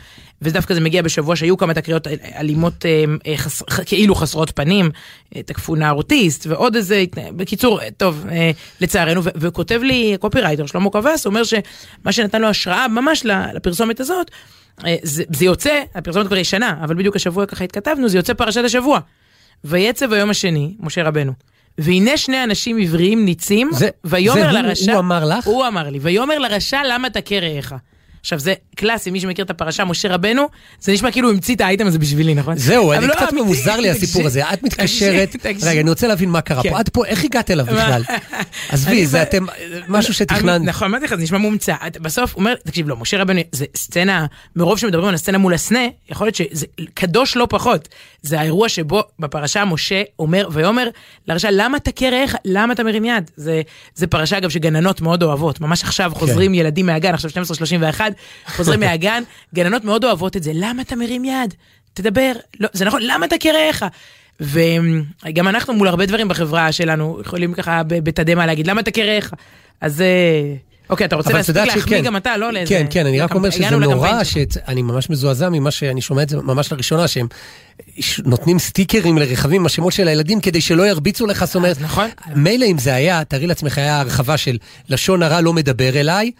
Speaker 1: ודווקא זה מגיע בשבוע שהיו כמה תקריות אלימות חס, כאילו חסרות פנים, תקפו נער אוטיסט, ועוד איזה, בקיצור, טוב, לצערנו, ו- וכותב לי הקופירייטר שלמה קבס, אומר שמה שנתן לו השראה ממש לפרסומת הזאת, זה, זה יוצא, הפרסומת כבר ישנה, אבל בדיוק השבוע ככה התכתבנו, זה יוצא פרשת השבוע. ויצב היום השני, משה רבנו. והנה שני אנשים עבריים ניצים,
Speaker 2: זה-
Speaker 1: ויאמר
Speaker 2: זה
Speaker 1: לרשע,
Speaker 2: הוא אמר לך?
Speaker 1: הוא אמר לי, ויאמר לרשע למה תכה רעך. עכשיו זה קלאסי, מי שמכיר את הפרשה, משה רבנו, זה נשמע כאילו הוא המציא את האייטם הזה בשבילי, נכון?
Speaker 2: זהו, אני
Speaker 1: לא,
Speaker 2: קצת
Speaker 1: אמיתי,
Speaker 2: מוזר לי הסיפור הזה. את מתקשרת,
Speaker 1: תקשיב.
Speaker 2: רגע, אני רוצה להבין מה קרה
Speaker 1: כן.
Speaker 2: פה. את פה, איך הגעת אליו בכלל? עזבי, זה אתם, משהו שתכננת.
Speaker 1: נכון, אמרתי לך, זה נשמע מומצא. בסוף, הוא אומר, תקשיב, לא, משה רבנו, זה סצנה, מרוב שמדברים על הסצנה מול הסנה, יכול להיות שזה קדוש לא פחות. זה האירוע שבו בפרשה משה אומר, ויאמר לרשע, למה תכה רעך? למה אתה מרים יד? זה, זה פרשה, אגב, שגננות מאוד אוהבות. ממש עכשיו
Speaker 2: כן.
Speaker 1: חוזרים ילדים מהגן, עכשיו 12:31, חוזרים מהגן, גננות מאוד אוהבות את זה. למה אתה מרים יד? תדבר. לא, זה נכון, למה תכה רעך? וגם אנחנו מול הרבה דברים בחברה שלנו יכולים ככה בתדהמה להגיד למה אתה קרח אז אה, אוקיי אתה רוצה להספיק להחמיא
Speaker 2: שכן.
Speaker 1: גם אתה לא לאיזה
Speaker 2: כן, כן, אני רק אומר שזה נורא. שאני ממש מזועזע ממה שאני שומע את זה ממש לראשונה, שהם נותנים סטיקרים לרכבים עם השמות של הילדים כדי שלא ירביצו לך, זאת אומרת,
Speaker 1: נכון.
Speaker 2: מילא אם זה היה, תארי לעצמך, היה הרחבה של לשון הרע לא מדבר אליי.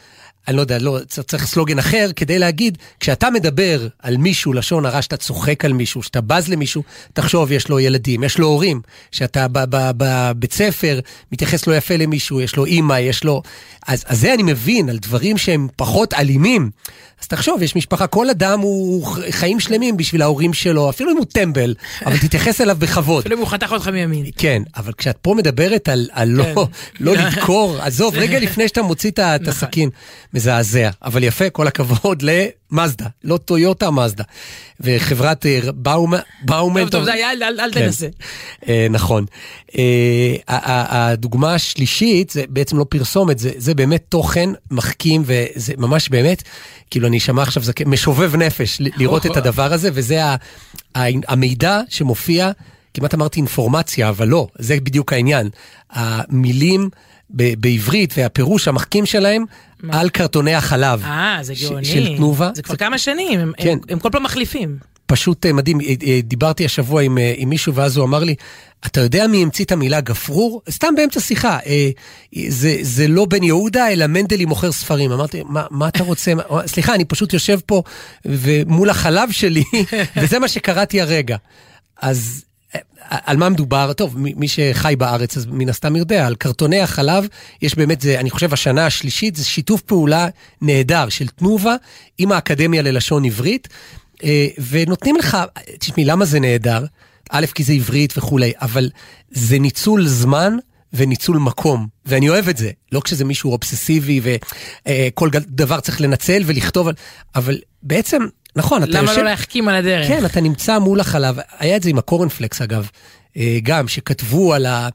Speaker 2: אני לא יודע, לא, צריך סלוגן אחר כדי להגיד, כשאתה מדבר על מישהו לשון הרע, שאתה צוחק על מישהו, שאתה בז למישהו, תחשוב, יש לו ילדים, יש לו הורים, שאתה בבית ספר מתייחס לא יפה למישהו, יש לו אימא, יש לו... אז, אז זה אני מבין, על דברים שהם פחות אלימים. אז תחשוב, יש משפחה, כל אדם הוא ח- חיים שלמים בשביל ההורים שלו, אפילו אם הוא טמבל, אבל תתייחס אליו בכבוד.
Speaker 1: אפילו אם הוא חתך אותך מימין
Speaker 2: כן, אבל כשאת פה מדברת על, על
Speaker 1: כן.
Speaker 2: לא, לא לדקור, עזוב, רגע לפני שאתה מוציא את את הסכין, מזעזע. אבל יפה, כל הכבוד למאזדה, לא טויוטה, מאזדה. וחברת אה, באומן,
Speaker 1: טוב טוב אל
Speaker 2: כן.
Speaker 1: תנסה
Speaker 2: אה, נכון. אה, הדוגמה השלישית זה בעצם לא פרסומת, זה, באמת תוכן מחכים וזה ממש באמת, כאילו אני אשמע עכשיו, זה משובב נפש לראות את הדבר הזה, וזה המידע שמופיע, כמעט אמרתי אינפורמציה, אבל לא, זה בדיוק העניין. המילים ב- בעברית והפירוש המחכים שלהם על קרטוני החלב.
Speaker 1: אה זה
Speaker 2: ש-
Speaker 1: גאוני
Speaker 2: של תנובה.
Speaker 1: זה כבר כמה שנים הם-
Speaker 2: כן.
Speaker 1: הם- הם כל פעם מחליפים
Speaker 2: פשוט אה, מדהים, אה, אה, דיברתי השבוע עם, עם מישהו ואז הוא אמר לי, אתה יודע מי המציא את המילה גפרור? סתם באמצע שיחה, זה, זה לא בן יהודה אלא מנדלי מוכר ספרים. אמרתי, מה, מה אתה רוצה? מה- סליחה, אני פשוט יושב פה ומול החלב שלי, וזה מה שקראתי הרגע. אז על מה מדובר? טוב, מי, שחי בארץ אז מן הסתם יודע, על קרטוני החלב יש באמת, זה, אני חושב השנה השלישית, זה שיתוף פעולה נהדר של תנובה עם האקדמיה ללשון עברית, אה, ונותנים לך, תשמעי, למה זה נהדר? א', כי זה עברית וכולי, אבל זה ניצול זמן. וניצול מקום, ואני אוהב את זה, לא כשזה מישהו אובססיבי וכל דבר צריך לנצל ולכתוב, אבל בעצם, נכון, אתה
Speaker 1: למה
Speaker 2: יושב...
Speaker 1: לא להחכים על הדרך?
Speaker 2: כן, אתה נמצא מול החלב, היה את זה עם הקורנפלקס אגב, גם, שכתבו על ה...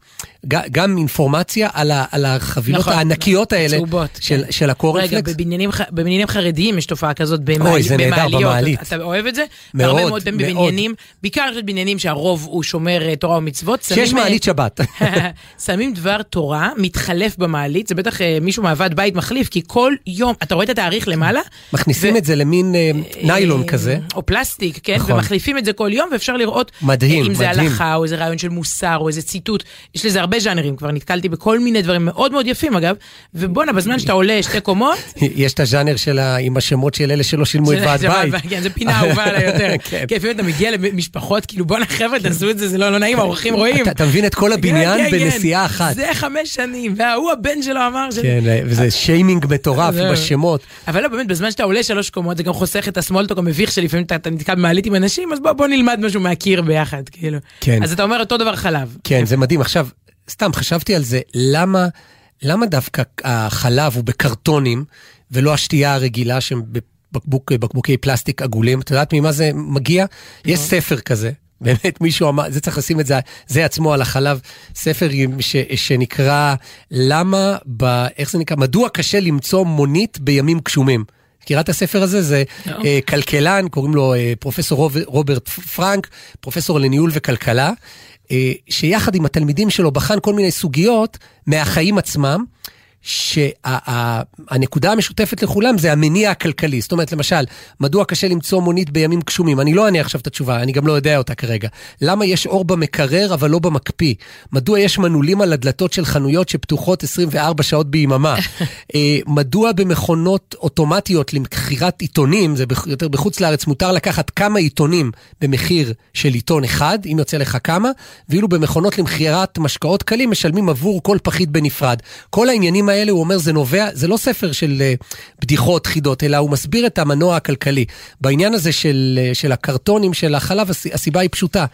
Speaker 2: גם אינפורמציה על, ה, על החבילות
Speaker 1: נכון,
Speaker 2: הענקיות האלה
Speaker 1: צהובות,
Speaker 2: של,
Speaker 1: כן.
Speaker 2: של הקורנפלקס.
Speaker 1: רגע, בבניינים, ח- בבניינים חרדיים יש תופעה כזאת במעל,
Speaker 2: אוי, זה נהדר,
Speaker 1: במעליות.
Speaker 2: במעלית.
Speaker 1: אתה אוהב את זה?
Speaker 2: מאוד,
Speaker 1: בהרבה מאוד פעמים. בבניינים, בעיקר יש בניינים שהרוב הוא שומר אה, תורה ומצוות.
Speaker 2: שיש
Speaker 1: אה,
Speaker 2: מעלית שבת.
Speaker 1: שמים דבר תורה, מתחלף במעלית, זה בטח אה, מישהו מהוועד בית מחליף, כי כל יום, אתה רואה את התאריך למעלה?
Speaker 2: מכניסים
Speaker 1: ו-
Speaker 2: את זה למין אה, ניילון
Speaker 1: אה,
Speaker 2: כזה.
Speaker 1: או פלסטיק, כן?
Speaker 2: נכון.
Speaker 1: ומחליפים את זה כל יום, ואפשר לראות
Speaker 2: מדהים,
Speaker 1: אם זה
Speaker 2: מדהים.
Speaker 1: הלכה או איזה רעיון רעיון של מוסר או איזה ציטוט, יש לזה הרבה ז'אנרים, כבר נתקלתי בכל מיני דברים מאוד מאוד יפים אגב, ובואנה, בזמן שאתה עולה שתי קומות,
Speaker 2: יש את הז'אנר של ה... עם השמות של אלה שלא שילמו את ועד בית.
Speaker 1: כן, זה פינה אהובה עליי יותר.
Speaker 2: כן.
Speaker 1: לפעמים אתה מגיע למשפחות, כאילו בואנה חבר'ה, תעשו את זה, זה לא לא נעים, האורחים רואים.
Speaker 2: אתה- מבין את כל הבניין
Speaker 1: כן, כן, כן.
Speaker 2: בנסיעה אחת.
Speaker 1: זה חמש שנים, וההוא הבן שלו אמר.
Speaker 2: כן, וזה שיימינג מטורף
Speaker 1: זהו.
Speaker 2: בשמות.
Speaker 1: אבל לא, באמת, בזמן שאתה עולה שלוש קומות, זה גם חוסך את הסמולטוק המביך שלפעמים אתה, נתקע במעלית עם אנשים, אז בוא, בוא נלמד משהו מהקיר ביחד, כאילו.
Speaker 2: כן.
Speaker 1: אז אתה אומר אותו דבר חלב.
Speaker 2: כן, זה מדהים. עכשיו, סתם חשבתי על זה, למה, למה דווקא החלב הוא בקרטונים ולא השתייה הרגילה שהם בבקבוק, בקבוקי פלסטיק עגולים? את יודעת ממה זה מגיע? יש ספר כזה. באמת מישהו אמר, זה צריך לשים את זה, זה עצמו על החלב, ספר ש, שנקרא למה, ב, איך זה נקרא? מדוע קשה למצוא מונית בימים גשומים. מכירה את הספר הזה? זה
Speaker 1: לא.
Speaker 2: אה, כלכלן, קוראים לו אה, פרופסור רוב, רוברט פרנק, פרופסור לניהול וכלכלה, אה, שיחד עם התלמידים שלו בחן כל מיני סוגיות מהחיים עצמם. שהנקודה המשותפת לכולם זה המניע הכלכלי. זאת אומרת, למשל, מדוע קשה למצוא מונית בימים גשומים? אני לא אענה עכשיו את התשובה, אני גם לא יודע אותה כרגע. למה יש אור במקרר אבל לא במקפיא? מדוע יש מנעולים על הדלתות של חנויות שפתוחות 24 שעות ביממה? אה, מדוע במכונות אוטומטיות למכירת עיתונים, זה יותר בחוץ לארץ, מותר לקחת כמה עיתונים במחיר של עיתון אחד, אם יוצא לך כמה, ואילו במכונות למכירת משקאות קלים משלמים עבור כל פחית בנפרד. כל העניינים האלה, הוא אומר, זה נובע, זה לא ספר של אה, בדיחות חידות, אלא הוא מסביר את המנוע הכלכלי. בעניין הזה של, אה, של הקרטונים של החלב, הס- הסיבה היא פשוטה.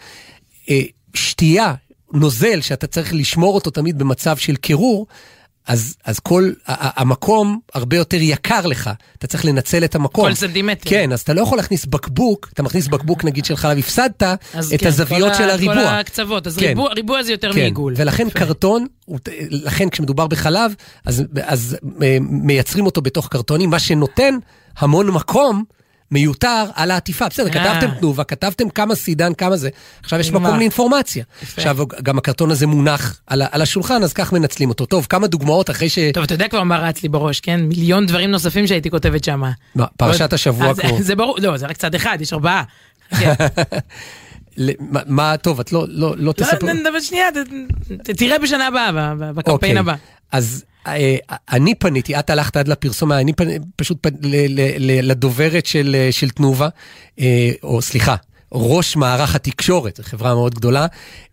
Speaker 2: אה, שתייה, נוזל, שאתה צריך לשמור אותו תמיד במצב של קירור, אז, אז כל המקום הרבה יותר יקר לך, אתה צריך לנצל את המקום.
Speaker 1: כל סנטימטר.
Speaker 2: כן, אז אתה לא יכול להכניס בקבוק, אתה מכניס בקבוק נגיד של חלב, הפסדת את
Speaker 1: כן,
Speaker 2: הזוויות של הריבוע.
Speaker 1: כל הקצוות, אז
Speaker 2: כן.
Speaker 1: ריבוע, ריבוע זה יותר
Speaker 2: כן,
Speaker 1: מעיגול.
Speaker 2: ולכן. קרטון, לכן כשמדובר בחלב, אז, אז אה, מייצרים אותו בתוך קרטונים, מה שנותן המון מקום. מיותר על העטיפה, בסדר,
Speaker 1: אה.
Speaker 2: כתבתם תנובה, כתבתם כמה סידן, כמה זה, עכשיו יש. מקום לאינפורמציה. עכשיו גם הקרטון הזה מונח על, השולחן, אז כך מנצלים אותו. טוב, כמה דוגמאות אחרי ש...
Speaker 1: טוב, אתה יודע כבר מה רץ לי בראש, כן? מיליון דברים נוספים שהייתי כותבת שם.
Speaker 2: פרשת השבוע כמו...
Speaker 1: זה ברור, לא, זה רק צד אחד, יש ארבעה. כן.
Speaker 2: מה- טוב, את לא, לא, לא
Speaker 1: לא,
Speaker 2: תספר...
Speaker 1: נדבר שנייה, ת- ת- תראה בשנה הבאה, בקמפיין
Speaker 2: אוקיי.
Speaker 1: הבא.
Speaker 2: אז אני פניתי, את הלכת עד לפרסומה, אני פנ... פשוט פנ... ל... ל... לדוברת של, אה, של תנובה, אה, או סליחה, ראש מערך התקשורת, זו חברה מאוד גדולה,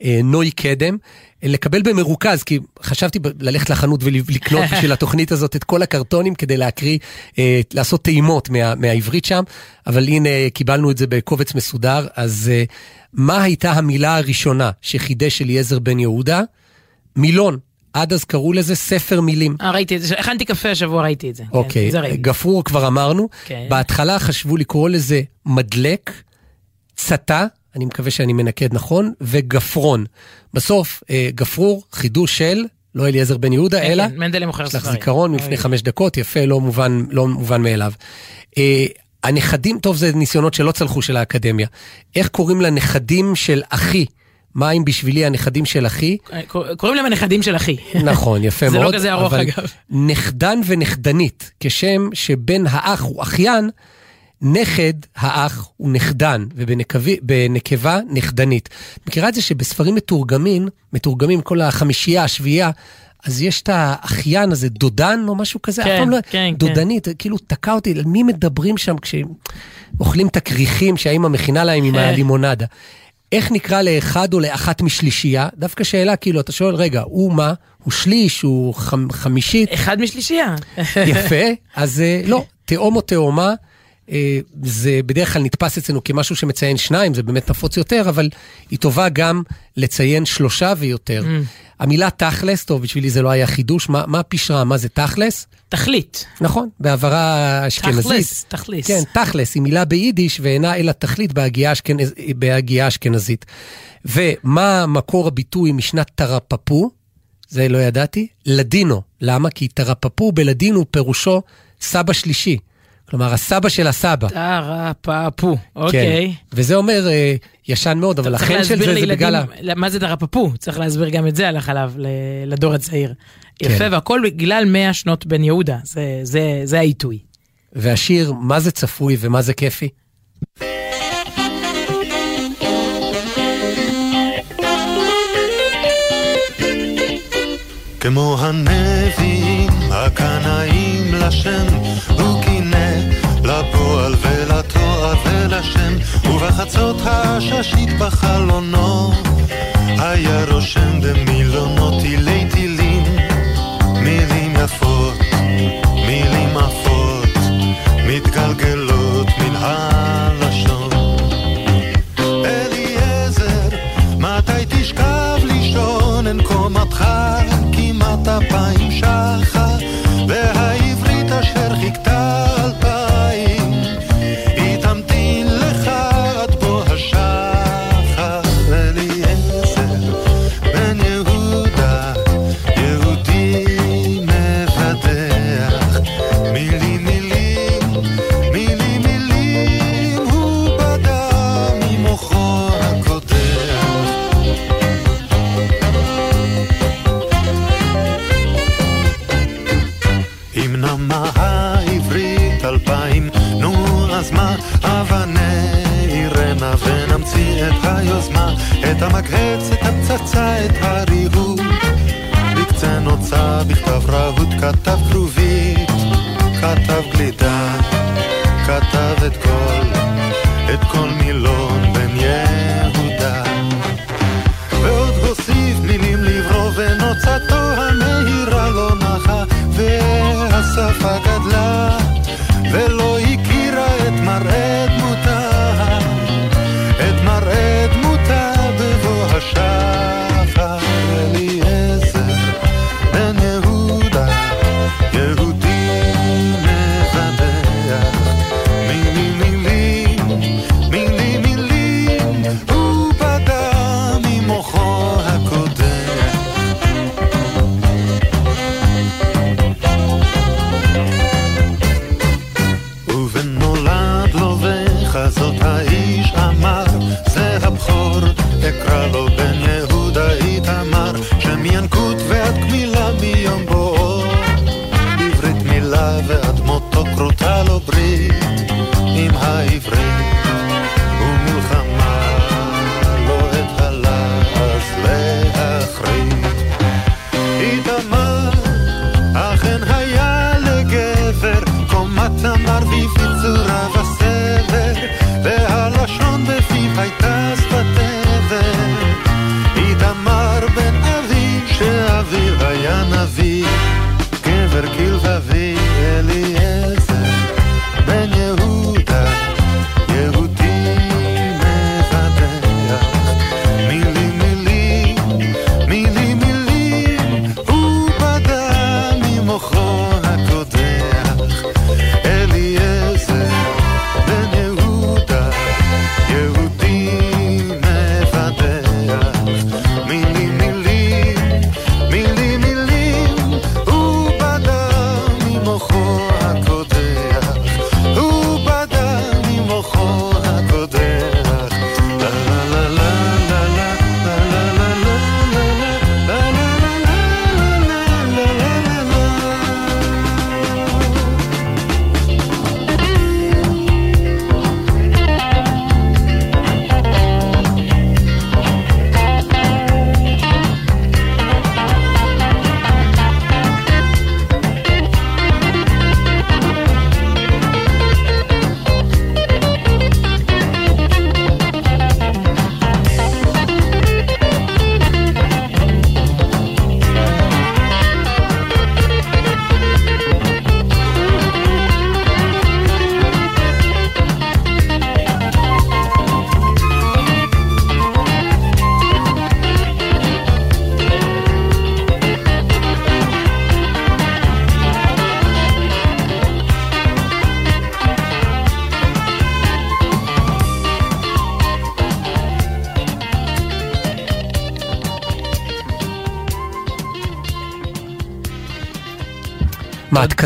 Speaker 2: אה, נוי קדם, אה, לקבל במרוכז, כי חשבתי ללכת לחנות ולקנות בשביל התוכנית הזאת את כל הקרטונים כדי להקריא, אה, לעשות טעימות מה... מהעברית שם, אבל הנה קיבלנו את זה בקובץ מסודר, אז אה, מה הייתה המילה הראשונה שחידש אליעזר בן יהודה? מילון. עד אז קראו לזה ספר מילים.
Speaker 1: אה, ראיתי את זה, הכנתי קפה השבוע, ראיתי את זה. כן,
Speaker 2: אוקיי,
Speaker 1: ראיתי.
Speaker 2: גפרור כבר אמרנו.
Speaker 1: כן.
Speaker 2: בהתחלה חשבו לקרוא לזה מדלק, צתה, אני מקווה שאני מנקד נכון, וגפרון. בסוף, אה, גפרור, חידוש של, לא אליעזר בן יהודה,
Speaker 1: כן,
Speaker 2: אלא,
Speaker 1: כן, מנדלי מוכר
Speaker 2: יש לך
Speaker 1: ספרים.
Speaker 2: זיכרון מלפני
Speaker 1: אוי.
Speaker 2: חמש דקות, יפה, לא מובן, לא מובן מאליו. אה, הנכדים, טוב, זה ניסיונות שלא צלחו של האקדמיה. איך קוראים לנכדים של אחי? מה אם בשבילי הנכדים של אחי?
Speaker 1: קור- קוראים להם הנכדים של אחי.
Speaker 2: נכון, יפה
Speaker 1: זה לא
Speaker 2: מאוד.
Speaker 1: כזה ארוך, אגב.
Speaker 2: נכדן ונכדנית, כשם שבן האח הוא אחיין, נכד האח הוא נכדן, ובנקבה נכדנית. מכירה את זה שבספרים מתורגמים, מתורגמים כל החמישייה, השביעייה, אז יש את האחיין הזה, דודן או משהו כזה,
Speaker 1: כן,
Speaker 2: אף פעם לא,
Speaker 1: כן, כן.
Speaker 2: דודנית, כאילו תקע אותי, על מי מדברים שם כשהם אוכלים את הכריכים שהאימא מכינה להם עם הלימונדה. איך נקרא לאחד או לאחת משלישייה? דווקא שאלה, כאילו, אתה שואל, רגע, הוא מה? הוא שליש? הוא חמ, חמישית?
Speaker 1: אחד משלישייה.
Speaker 2: יפה, אז אה, לא, תאום או תאומה, זה בדרך כלל נתפס אצלנו כמשהו שמציין שניים, זה באמת נפוץ יותר, אבל היא טובה גם לציין שלושה ויותר. המילה תכלס, טוב, בשבילי זה לא היה חידוש, מה, מה פשרה, מה זה תכלס?
Speaker 1: תכלית.
Speaker 2: נכון, בעברה אשכנזית.
Speaker 1: תכלס, תכלס.
Speaker 2: כן, תכלס, היא מילה ביידיש ואינה אלא תכלית בהגייה, האשכנז... בהגייה האשכנזית. ומה מקור הביטוי משנת תרפפו? זה לא ידעתי. לדינו. למה? כי תרפפו בלדינו פירושו סבא שלישי. כלומר, הסבא של הסבא.
Speaker 1: אה, טרה פאפו, אוקיי.
Speaker 2: כן. וזה אומר אה, ישן מאוד, אבל החן של זה זה בגלל ה...
Speaker 1: מה זה טרה פאפו? צריך להסביר גם את זה על החלב לדור הצעיר.
Speaker 2: כן.
Speaker 1: יפה, והכל בגלל 100 שנות בן יהודה, זה, זה, זה העיתוי.
Speaker 2: והשיר, מה זה צפוי ומה זה כיפי?
Speaker 5: כמו הנביא, הקנאים לשם, הוא לפועל ולתואר ולשם, ובחצות העששית בחלונו, היה רושם במילונות תילי תילים, מילים יפות, מילים עפות, מתגלגלות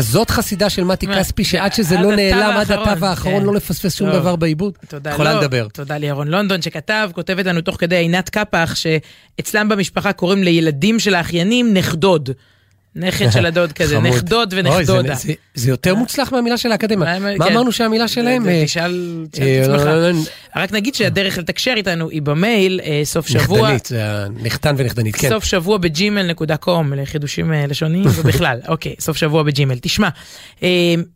Speaker 2: כזאת חסידה של מתי כספי, שעד שזה לא נעלם, עד התו האחרון,
Speaker 1: כן.
Speaker 2: לא לפספס שום דבר בעיבוד.
Speaker 1: לא.
Speaker 2: יכולה לדבר.
Speaker 1: תודה לירון לונדון שכתב, כותבת לנו תוך כדי עינת קפח, שאצלם במשפחה קוראים לילדים של האחיינים נכדוד. נכד של הדוד כזה, נכדוד ונכדודה.
Speaker 2: זה יותר אה? מוצלח מהמילה של האקדמיה.
Speaker 1: מה כן.
Speaker 2: אמרנו שהמילה שלהם? אה,
Speaker 1: תשאל
Speaker 2: אה,
Speaker 1: את עצמך.
Speaker 2: לא, לא,
Speaker 1: רק נגיד שהדרך לתקשר איתנו היא במייל, אה, סוף שבוע.
Speaker 2: נכדנית, הנחתן ונכדנית, כן.
Speaker 1: סוף שבוע ב Gmail.com לחידושים אה, לשוניים ובכלל, אוקיי, סוף שבוע ב Gmail. תשמע, אה,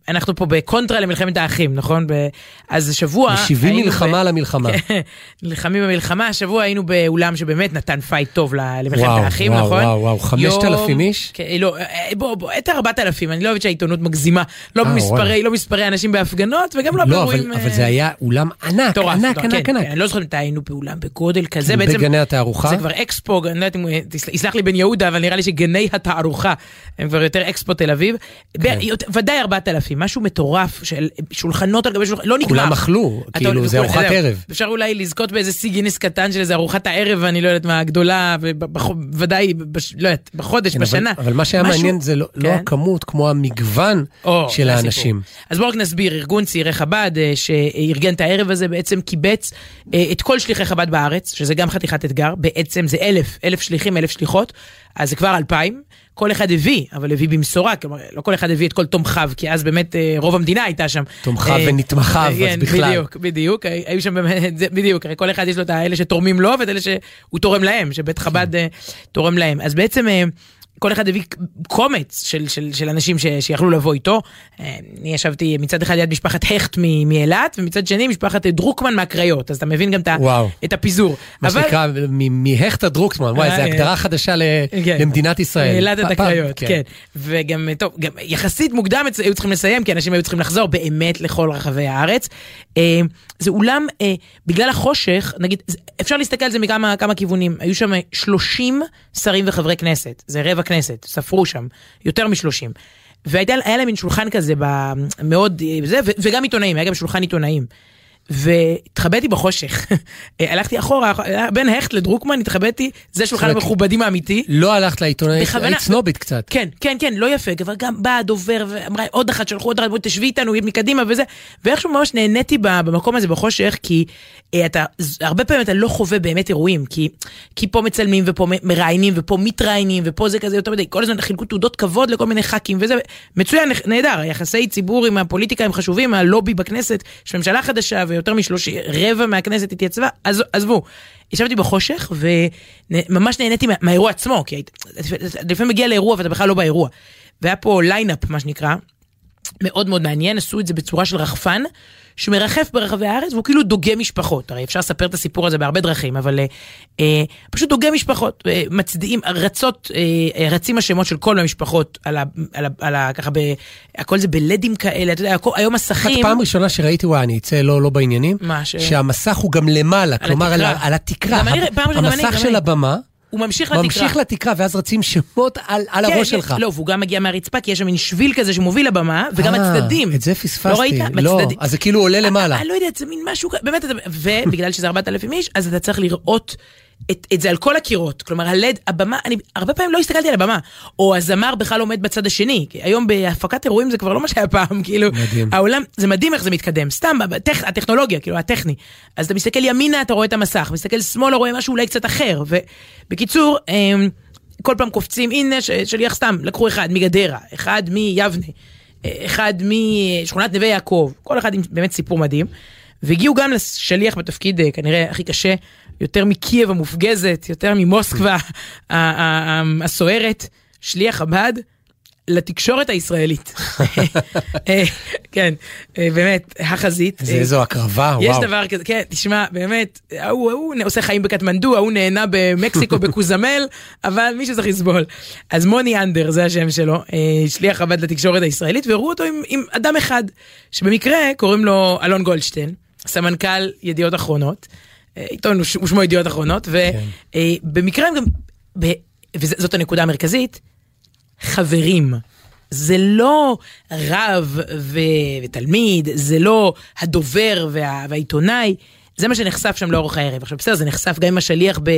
Speaker 1: אנחנו פה בקונטרה למלחמת האחים, נכון? ב- אז השבוע...
Speaker 2: משיבים מלחמה
Speaker 1: ב-
Speaker 2: למלחמה.
Speaker 1: נלחמים במלחמה, השבוע היינו באולם שבאמת נתן fight טוב למלחמת
Speaker 2: וואו,
Speaker 1: האחים,
Speaker 2: וואו,
Speaker 1: נכון?
Speaker 2: וואו, וואו, 5,000
Speaker 1: יום-
Speaker 2: איש?
Speaker 1: כן, לא, בוא, בוא, את ה-4,000, אני לא אוהבת שהעיתונות מגזימה, לא במספרי. לא מספרי אנשים בהפגנות, וגם לא
Speaker 2: לא,
Speaker 1: באירועים...
Speaker 2: אבל אבל זה היה אולם ענק, ענק, ענק, ענק.
Speaker 1: כן, אני לא זוכרת מתי היינו באולם בגודל כזה, בעצם...
Speaker 2: בגני התערוכה?
Speaker 1: זה כבר אקספו, אני לא יודעת אם יסלח לי בן יהודה, אבל נראה לי שגני התערוכה הם כבר יותר אקספו תל אביב.
Speaker 2: כן.
Speaker 1: ודאי 4,000, משהו מטורף של שולחנות על גבי שולחנות, לא נגמר.
Speaker 2: כולם אכלו, כאילו, זה ארוחת. ערב.
Speaker 1: אפשר אולי לזכות באיזה שיא גינס קטן של איזה ארוחת הערב, אני לא יודעת מה, הגדולה, ובוודאי, לא יודעת, בחודש,
Speaker 2: כן,
Speaker 1: בשנה.
Speaker 2: אבל מה שהיה מעניין זה לא לא
Speaker 1: כן.
Speaker 2: הכמות, כמו המגוון של האנשים.
Speaker 1: אז בואו רק נסביר, ארגון צעירי חב"ד אה, שארגן את הערב הזה בעצם קיבץ אה, את כל שליחי חב"ד בארץ, שזה גם חתיכת אתגר, בעצם זה אלף, אלף שליחים, אלף שליחות, אז זה כבר אלפיים. כל אחד הביא, אבל הביא במשורה, כלומר, לא כל אחד הביא את כל תומכיו, כי אז באמת אה, רוב המדינה הייתה שם.
Speaker 2: תומכיו
Speaker 1: אה,
Speaker 2: ונתמכיו, אז
Speaker 1: כן,
Speaker 2: בכלל.
Speaker 1: בדיוק, בדיוק, הי- היו שם באמת, זה- בדיוק, הרי כל אחד יש לו את האלה שתורמים לו ואת אלה שהוא תורם להם, שבית חב"ד אה, תורם להם. אז בעצם אה, כל אחד הביא קומץ של, של, של אנשים ש, שיכלו לבוא איתו. אה, אני ישבתי מצד אחד ליד משפחת הכט מאילת, ומצד שני משפחת דרוקמן מהקריות, אז אתה מבין גם
Speaker 2: וואו.
Speaker 1: את הפיזור.
Speaker 2: מה
Speaker 1: אבל-
Speaker 2: שנקרא, מ- מהכטה דרוקטמן, וואי,
Speaker 1: אה,
Speaker 2: זו
Speaker 1: אה.
Speaker 2: הגדרה חדשה ל-
Speaker 1: כן.
Speaker 2: למדינת ישראל.
Speaker 1: אילת את הקריות, כן. וגם, טוב, גם יחסית מוקדם היו צריכים לסיים, כי אנשים היו צריכים לחזור באמת לכל רחבי הארץ. זה אולם, בגלל החושך, נגיד, אפשר להסתכל על זה מכמה כמה כיוונים. היו שם 30 שרים וחברי כנסת, זה רבע כנסת, ספרו שם, יותר מ-30. והיה להם מין שולחן כזה, מאוד, אה, זה, וגם עיתונאים, היה גם שולחן עיתונאים. והתחבאתי בחושך, הלכתי אחורה, בין הכט לדרוקמן התחבאתי, זה שולחן המכובדים האמיתי.
Speaker 2: לא הלכת לעיתונאית,
Speaker 1: בכוונה.
Speaker 2: היית סנובית קצת.
Speaker 1: כן, כן, כן, לא יפה, אבל גם באה הדובר ואמרה עוד אחת, שלחו עוד אחת, בואי תשבי איתנו מקדימה וזה, ואיכשהו ממש נהניתי במקום הזה בחושך, כי אה, אתה, הרבה פעמים אתה לא חווה באמת אירועים, כי, כי פה מצלמים ופה מראיינים ופה מתראיינים ופה זה כזה יותר מדי, כל הזמן חילקו תעודות כבוד לכל מיני ח"כים וזה, מצוין, נהדר, היחסי ציבור עם הפוליטיקה הם חשובים, הלובי בכנסת, יש ממשלה חדשה ויותר משלושים, רבע מהכנסת התייצבה, עז, עזבו. ישבתי בחושך וממש נהניתי מה- מהאירוע עצמו, כי היית- לפעמים מגיע לאירוע ואתה בכלל לא באירוע. והיה פה lineup, מה שנקרא, מאוד מאוד מעניין, עשו את זה בצורה של רחפן, שמרחף ברחבי הארץ והוא כאילו דוגם משפחות. הרי אפשר לספר את הסיפור הזה בהרבה דרכים, אבל אה, אה, פשוט דוגם משפחות, אה, מצדיעים, רצות, אה, אה, רצים השמות של כל המשפחות על ה... על ה, על ה ככה ב... הכל זה ב LED ים כאלה, אתה יודע, הכל, היום מסכים...
Speaker 2: פעם ראשונה שראיתי, וואי, אני אצא לא לא בעניינים,
Speaker 1: מה, ש-
Speaker 2: שהמסך הוא גם למעלה,
Speaker 1: על
Speaker 2: כלומר על
Speaker 1: התקרה.
Speaker 2: ה- על התקרה.
Speaker 1: גם אני- פעם ראשונה גם אני,
Speaker 2: המסך
Speaker 1: גם
Speaker 2: של
Speaker 1: אני.
Speaker 2: הבמה
Speaker 1: הוא ממשיך לתקרה.
Speaker 2: ממשיך לתקרה, ואז רצים שמות על על
Speaker 1: כן,
Speaker 2: הראש
Speaker 1: כן,
Speaker 2: שלך.
Speaker 1: לא, והוא גם מגיע מהרצפה, כי יש שם מין שביל כזה שמוביל לבמה, וגם
Speaker 2: אה,
Speaker 1: הצדדים.
Speaker 2: את זה
Speaker 1: לא
Speaker 2: פספסתי.
Speaker 1: ראית?
Speaker 2: לא,
Speaker 1: בצדדים.
Speaker 2: אז זה כאילו עולה למעלה.
Speaker 1: אני לא יודעת, זה מין משהו, כ- באמת, ובגלל שזה 4,000 איש, אז אתה צריך לראות את, את זה על כל הקירות. כלומר, הלד, הבמה, אני הרבה פעמים לא הסתכלתי על הבמה. או הזמר בכלל עומד בצד השני. כי היום בהפקת אירועים זה כבר לא מה שהיה פעם, כאילו,
Speaker 2: מדהים.
Speaker 1: העולם, זה מדהים איך זה מתקדם. סתם, הטכ, הטכנולוגיה, כאילו, הטכני. אז אתה מסתכל ימינה, אתה רואה את המסך, מסתכל שמאלה, רואה משהו אולי קצת אחר. ובקיצור, אמ, כל פעם קופצים, הנה, שליח סתם, לקחו אחד מגדרה, אחד מיבנה, אחד משכונת נווה יעקב, כל אחד עם באמת סיפור מדהים. והגיעו גם לשליח בתפקיד אה, כנראה הכי קשה, יותר מקייב המופגזת, יותר ממוסקבה הסוערת, שליח חב"ד. לתקשורת הישראלית. אה, כן, אה, באמת, החזית.
Speaker 2: זה איזו הקרבה,
Speaker 1: יש
Speaker 2: וואו.
Speaker 1: דבר כזה, כן, תשמע, באמת, ההוא, ההוא עושה חיים בקטמנדו, ההוא נהנה במקסיקו בקוזמל, אבל מישהו צריך לסבול. אז מוני אנדר, זה השם שלו, שליח חב"ד לתקשורת הישראלית, והראו אותו עם, עם אדם אחד, שבמקרה קוראים לו אלון גולדשטיין, סמנכ"ל ידיעות אחרונות, אה, עיתון הוא ש- הוא שמו ידיעות אחרונות, ובמקרה הם גם, וזאת הנקודה המרכזית, חברים. זה לא רב ו- ותלמיד, זה לא הדובר וה- והעיתונאי, זה מה שנחשף שם לאורך הערב. עכשיו בסדר, זה נחשף גם עם השליח ב...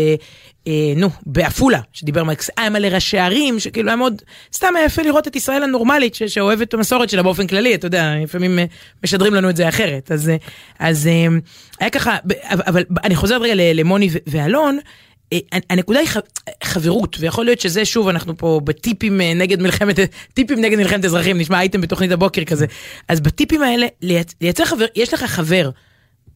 Speaker 1: אה, נו, בעפולה, שדיבר עם היה מלא ראשי ערים, שכאילו היה מאוד, סתם היה יפה לראות את ישראל הנורמלית, ש- שאוהבת את המסורת שלה באופן כללי, אתה יודע, לפעמים אה, משדרים לנו את זה אחרת. אז, אה, אז אה, היה ככה, אבל, אני חוזרת רגע למוני ואלון, אה, הנקודה היא חברות, ויכול להיות שזה שוב, אנחנו פה בטיפים נגד מלחמת, טיפים נגד מלחמת אזרחים, נשמע אייטם בתוכנית הבוקר כזה. אז בטיפים האלה, לייצ- לייצר חבר, יש לך חבר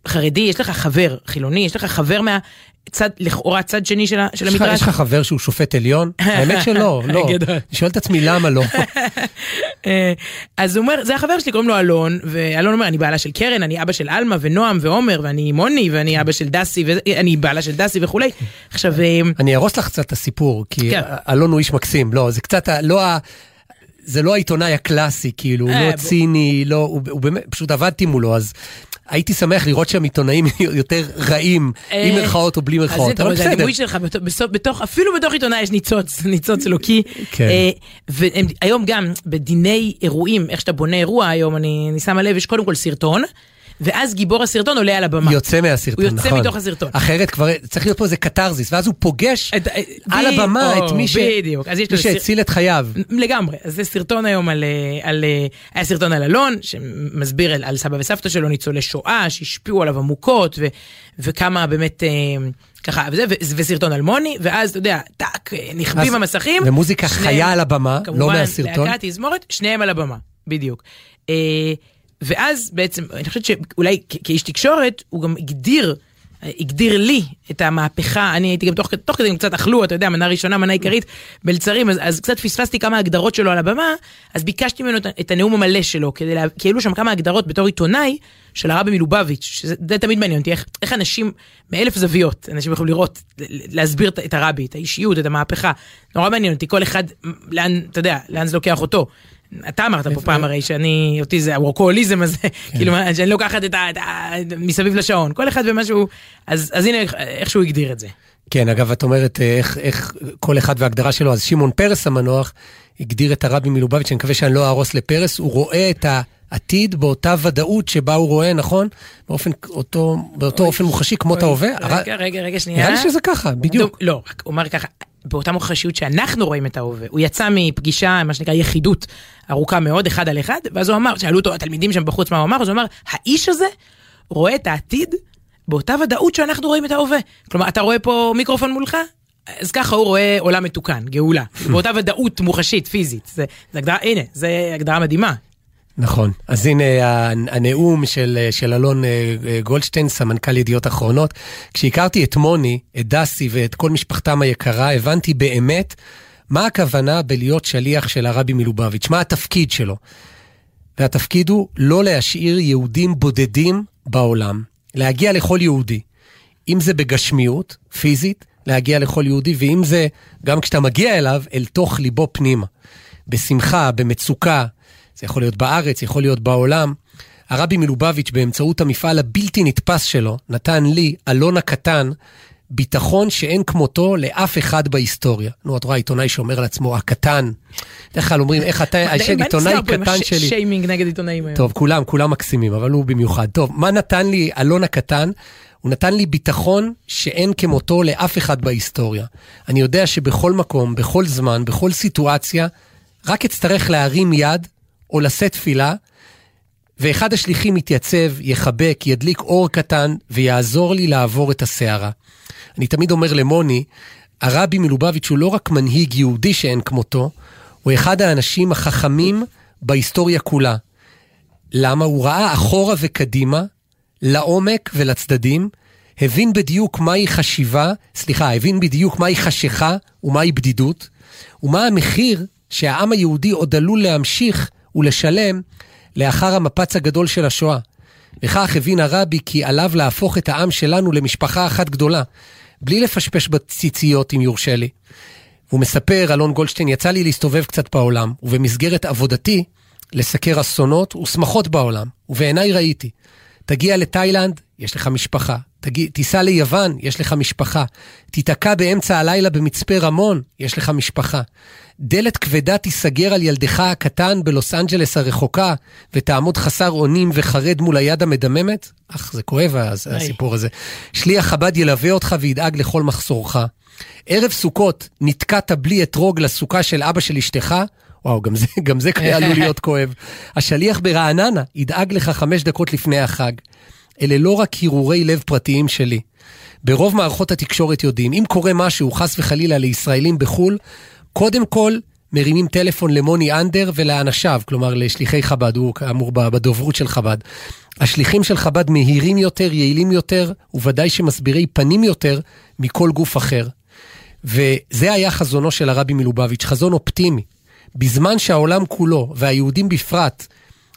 Speaker 1: חרדי, יש לך חבר חילוני, יש לך חבר מהצד, לכאורה צד שני של של המדרש.
Speaker 2: יש לך חבר שהוא שופט עליון? האמת שלא, לא. אני שואל את עצמי למה לא.
Speaker 1: אה, אז הוא אומר, זה החבר שלי, קוראים לו אלון, ואלון אומר, אני בעלה של קרן, אני אבא של עלמה ונועם ועומר, ואני מוני, ואני אבא של דסי, ואני בעלה של דסי וכולי. עכשיו, אה,
Speaker 2: אני אהרוס לך קצת את הסיפור, כי
Speaker 1: כן.
Speaker 2: אלון הוא איש מקסים. לא, זה קצת, לא. זה לא העיתונאי הקלאסי, כאילו, הוא
Speaker 1: אה,
Speaker 2: לא. ציני, לא, הוא, הוא באמת, פשוט עבדתי מולו, אז הייתי שמח לראות שם עיתונאים יותר רעים, עם
Speaker 1: אה,
Speaker 2: מירכאות או בלי
Speaker 1: אז
Speaker 2: מירכאות,
Speaker 1: זה,
Speaker 2: אבל
Speaker 1: זה
Speaker 2: בסדר.
Speaker 1: הדימוי שלך, בתוך- בתוך, אפילו בתוך עיתונאי יש ניצוץ, ניצוץ אלוקי.
Speaker 2: כן.
Speaker 1: אה, והיום גם, בדיני אירועים, איך שאתה בונה אירוע היום, אני אני שמה לב, יש קודם כל סרטון, ואז גיבור הסרטון עולה על הבמה.
Speaker 2: יוצא מהסרטון,
Speaker 1: הוא
Speaker 2: נכון.
Speaker 1: יוצא מתוך הסרטון.
Speaker 2: אחרת כבר צריך להיות פה איזה קתרזיס, ואז הוא פוגש
Speaker 1: את-
Speaker 2: על
Speaker 1: ב-
Speaker 2: הבמה
Speaker 1: או,
Speaker 2: את מי ש-
Speaker 1: בדיוק. אז יש
Speaker 2: מי
Speaker 1: לו סר-
Speaker 2: שהציל את חייו.
Speaker 1: לגמרי, אז זה סרטון היום על, אה, על, אה, היה סרטון על אלון, שמסביר על, על סבא וסבתא שלו, ניצולי שואה, שהשפיעו עליו עמוקות, ו, וכמה באמת, אה, ככה, וזה, ו, וסרטון על מוני, ואז אתה יודע, טאק, אה, נכבים המסכים.
Speaker 2: ומוזיקה
Speaker 1: שניהם-
Speaker 2: חיה על הבמה, לא
Speaker 1: כמובן,
Speaker 2: מהסרטון.
Speaker 1: להקת תזמורת, שניהם על הבמה, בדיוק. אה, ואז בעצם, אני חושבת שאולי כאיש תקשורת, הוא גם הגדיר, הגדיר לי את המהפכה, אני הייתי גם תוך, תוך כדי קצת אכלו, אתה יודע, מנה ראשונה, מנה עיקרית, מלצרים, אז, אז קצת פספסתי כמה הגדרות שלו על הבמה, אז ביקשתי ממנו את, את הנאום המלא שלו, כדי לה, כי העלו שם כמה הגדרות בתור עיתונאי של הרבי מלובביץ', שזה זה תמיד מעניין אותי, איך, איך אנשים, מאלף זוויות, אנשים יכולים לראות, להסביר את- את הרבי, את האישיות, את המהפכה, נורא מעניין אותי, כל אחד, לאן, אתה יודע, לאן זה לוקח אותו. אתה אמרת פה פעם הרי שאני, אותי זה הוורקוהוליזם הזה, כאילו מה, שאני לוקחת את ה... ה- מסביב לשעון, כל אחד ומשהו, אז אז הנה איך- שהוא הגדיר את זה.
Speaker 2: כן, אגב, את אומרת אה, איך, איך כל אחד וההגדרה שלו, אז שמעון פרס המנוח הגדיר את הרבי מלובביץ', אני מקווה שאני לא אהרוס לפרס, הוא רואה את העתיד באותה ודאות שבה הוא רואה, נכון? באופן, אותו, באותו אופן מוחשי כמו את ההווה.
Speaker 1: רגע, רגע, רגע, שנייה.
Speaker 2: נראה לי שזה ככה, בדיוק.
Speaker 1: לא, רק הוא אמר ככה, באותה מוחשיות שאנחנו רואים את ההווה. הוא יצא מפגישה, מה שנקרא יחידות ארוכה מאוד, אחד על אחד, ואז הוא אמר, שאלו אותו התלמידים שם בחוץ מה הוא אמר, אז הוא אמר, האיש הזה רואה את העתיד באותה ודאות שאנחנו רואים את ההווה. כלומר, אתה רואה פה מיקרופון מולך? אז ככה הוא רואה עולם מתוקן, גאולה. באותה ודאות מוחשית, פיזית. זה, זה הגדרה, הנה, זה הגדרה מדהימה.
Speaker 2: נכון. אז הנה הנאום של, של אלון אה, אה, גולדשטיין, סמנכ"ל ידיעות אחרונות. כשהכרתי את מוני, את דסי ואת כל משפחתם היקרה, הבנתי באמת מה הכוונה בלהיות שליח של הרבי מלובביץ', מה התפקיד שלו. והתפקיד הוא לא להשאיר יהודים בודדים בעולם, להגיע לכל יהודי. אם זה בגשמיות, פיזית, להגיע לכל יהודי, ואם זה, גם כשאתה מגיע אליו, אל תוך ליבו פנימה. בשמחה, במצוקה, זה יכול להיות בארץ, יכול להיות בעולם. הרבי מלובביץ', באמצעות המפעל הבלתי נתפס שלו, נתן לי, אלון הקטן, ביטחון שאין כמותו לאף אחד בהיסטוריה. נו, את רואה עיתונאי שאומר על עצמו, הקטן. בדרך כלל אומרים, איך אתה, השם עיתונאי קטן שלי.
Speaker 1: שיימינג נגד עיתונאים היום.
Speaker 2: טוב, כולם, כולם מקסימים, אבל הוא במיוחד. טוב, מה נתן לי אלון הקטן? הוא נתן לי ביטחון שאין כמותו לאף אחד בהיסטוריה. אני יודע שבכל מקום, בכל זמן, בכל סיטואציה, רק אצטרך להרים יד או לשאת תפילה, ואחד השליחים יתייצב, יחבק, ידליק אור קטן ויעזור לי לעבור את הסערה. אני תמיד אומר למוני, הרבי מלובביץ' הוא לא רק מנהיג יהודי שאין כמותו, הוא אחד האנשים החכמים בהיסטוריה כולה. למה? הוא ראה אחורה וקדימה, לעומק ולצדדים, הבין בדיוק מהי חשיבה, סליחה, הבין בדיוק מהי חשיכה ומהי בדידות, ומה המחיר שהעם היהודי עוד עלול להמשיך ולשלם לאחר המפץ הגדול של השואה. וכך הבין הרבי כי עליו להפוך את העם שלנו למשפחה אחת גדולה, בלי לפשפש בציציות אם יורשה לי. הוא מספר, אלון גולדשטיין, יצא לי להסתובב קצת בעולם, ובמסגרת עבודתי, לסקר אסונות ושמחות בעולם, ובעיניי ראיתי. תגיע לתאילנד, יש לך משפחה. תגיע, תיסע ליוון, יש לך משפחה. תיתקע באמצע הלילה במצפה רמון, יש לך משפחה. דלת כבדה תיסגר על ילדך הקטן בלוס אנג'לס הרחוקה, ותעמוד חסר אונים וחרד מול היד המדממת? אך, זה כואב אז, הסיפור הזה. שליח חב"ד ילווה אותך וידאג לכל מחסורך. ערב סוכות נתקעת בלי אתרוג לסוכה של אבא של אשתך? וואו, גם זה, גם זה עלול להיות כואב. השליח ברעננה ידאג לך חמש דקות לפני החג. אלה לא רק הרהורי לב פרטיים שלי. ברוב מערכות התקשורת יודעים, אם קורה משהו, חס וחלילה, לישראלים בחו"ל, קודם כל מרימים טלפון למוני אנדר ולאנשיו, כלומר לשליחי חב"ד, הוא כאמור בדוברות של חב"ד. השליחים של חב"ד מהירים יותר, יעילים יותר, וודאי שמסבירי פנים יותר מכל גוף אחר. וזה היה חזונו של הרבי מלובביץ', חזון אופטימי. בזמן שהעולם כולו, והיהודים בפרט,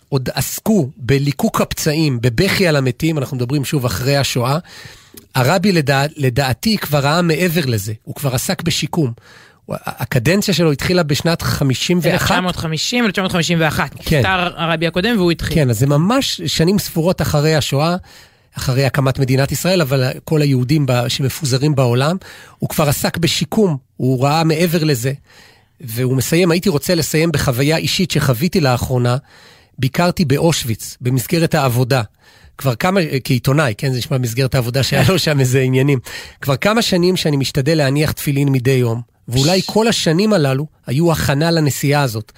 Speaker 2: עוד עסקו בליקוק הפצעים, בבכי על המתים, אנחנו מדברים שוב אחרי השואה, הרבי לדע, לדעתי כבר ראה מעבר לזה, הוא כבר עסק בשיקום. הקדנציה שלו התחילה בשנת 51.
Speaker 1: 1950, 1951.
Speaker 2: כן.
Speaker 1: נפטר הרבי הקודם והוא התחיל.
Speaker 2: כן, אז זה ממש שנים ספורות אחרי השואה, אחרי הקמת מדינת ישראל, אבל כל היהודים שמפוזרים בעולם, הוא כבר עסק בשיקום, הוא ראה מעבר לזה. והוא מסיים, הייתי רוצה לסיים בחוויה אישית שחוויתי לאחרונה, ביקרתי באושוויץ, במסגרת העבודה. כבר כמה, כעיתונאי, כן, זה נשמע במסגרת העבודה שהיה לו שם איזה עניינים. כבר כמה שנים שאני משתדל להניח תפילין מדי יום, ואולי כל השנים הללו היו הכנה לנסיעה הזאת.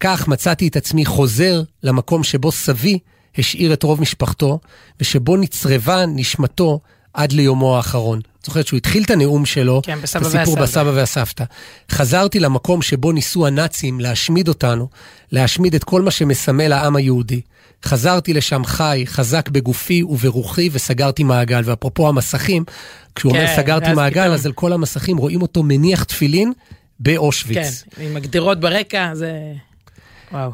Speaker 2: כך מצאתי את עצמי חוזר למקום שבו סבי השאיר את רוב משפחתו, ושבו נצרבה נשמתו עד ליומו האחרון. זוכרת שהוא התחיל את הנאום שלו,
Speaker 1: כן, בסבא
Speaker 2: את הסיפור
Speaker 1: והסבתא.
Speaker 2: בסבא והסבתא. חזרתי למקום שבו ניסו הנאצים להשמיד אותנו, להשמיד את כל מה שמסמל העם היהודי. חזרתי לשם חי, חזק בגופי וברוחי, וסגרתי מעגל. ואפרופו המסכים, כשהוא אומר
Speaker 1: כן,
Speaker 2: סגרתי
Speaker 1: ואז
Speaker 2: מעגל,
Speaker 1: פתאום-
Speaker 2: אז על כל המסכים רואים אותו מניח תפילין באושוויץ.
Speaker 1: כן, עם הגדרות ברקע, זה... וואו.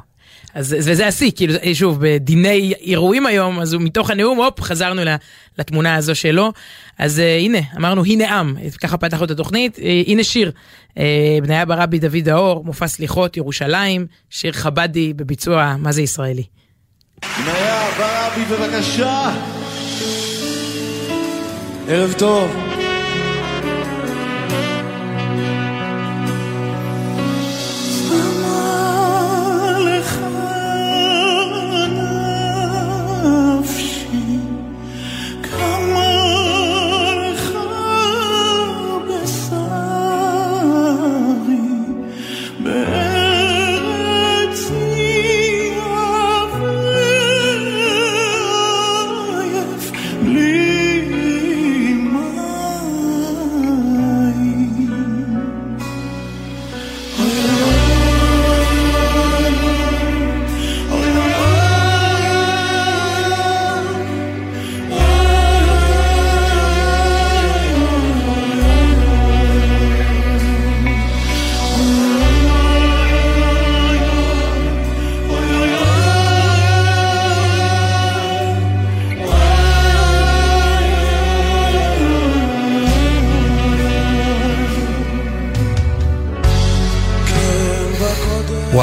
Speaker 1: אז, וזה השיא, כאילו, זה- שוב, בדיני אירועים היום, אז מתוך הנאום, הופ, חזרנו ל- לתמונה הזו שלו. אז uh, הנה, אמרנו, הנה עם, ככה פתחנו את התוכנית, uh, הנה שיר. Uh, בניה ברבי דוד האור, מופע סליחות, ירושלים, שיר חבדי בביצוע, מה זה ישראלי?
Speaker 6: בניה ברבי, בבקשה. ערב טוב.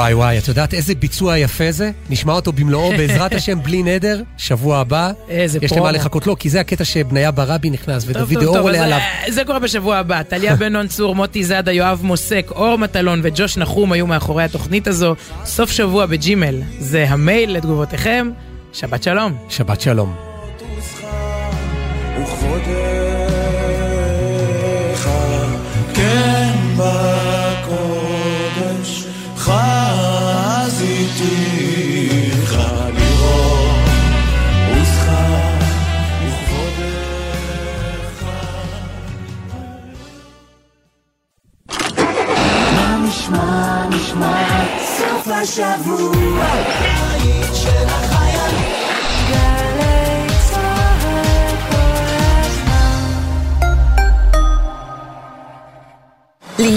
Speaker 2: וואי וואי, את יודעת איזה ביצוע יפה זה? נשמע אותו במלואו בעזרת השם בלי נדר, שבוע הבא.
Speaker 1: איזה
Speaker 2: יש
Speaker 1: פרומו.
Speaker 2: למה לחכות לו, כי זה הקטע שבניה ברבי נכנס, ודוד אור עולה עליו.
Speaker 1: אה, זה קורה בשבוע הבא. טליה בן נון צור, מוטי זאדה, יואב מוסק, אור מטלון וג'וש נחום היו מאחורי התוכנית הזו. סוף שבוע בג'ימל, זה המייל לתגובותיכם. שבת שלום.
Speaker 2: שבת שלום.
Speaker 6: וכבודך, Caixa Voa.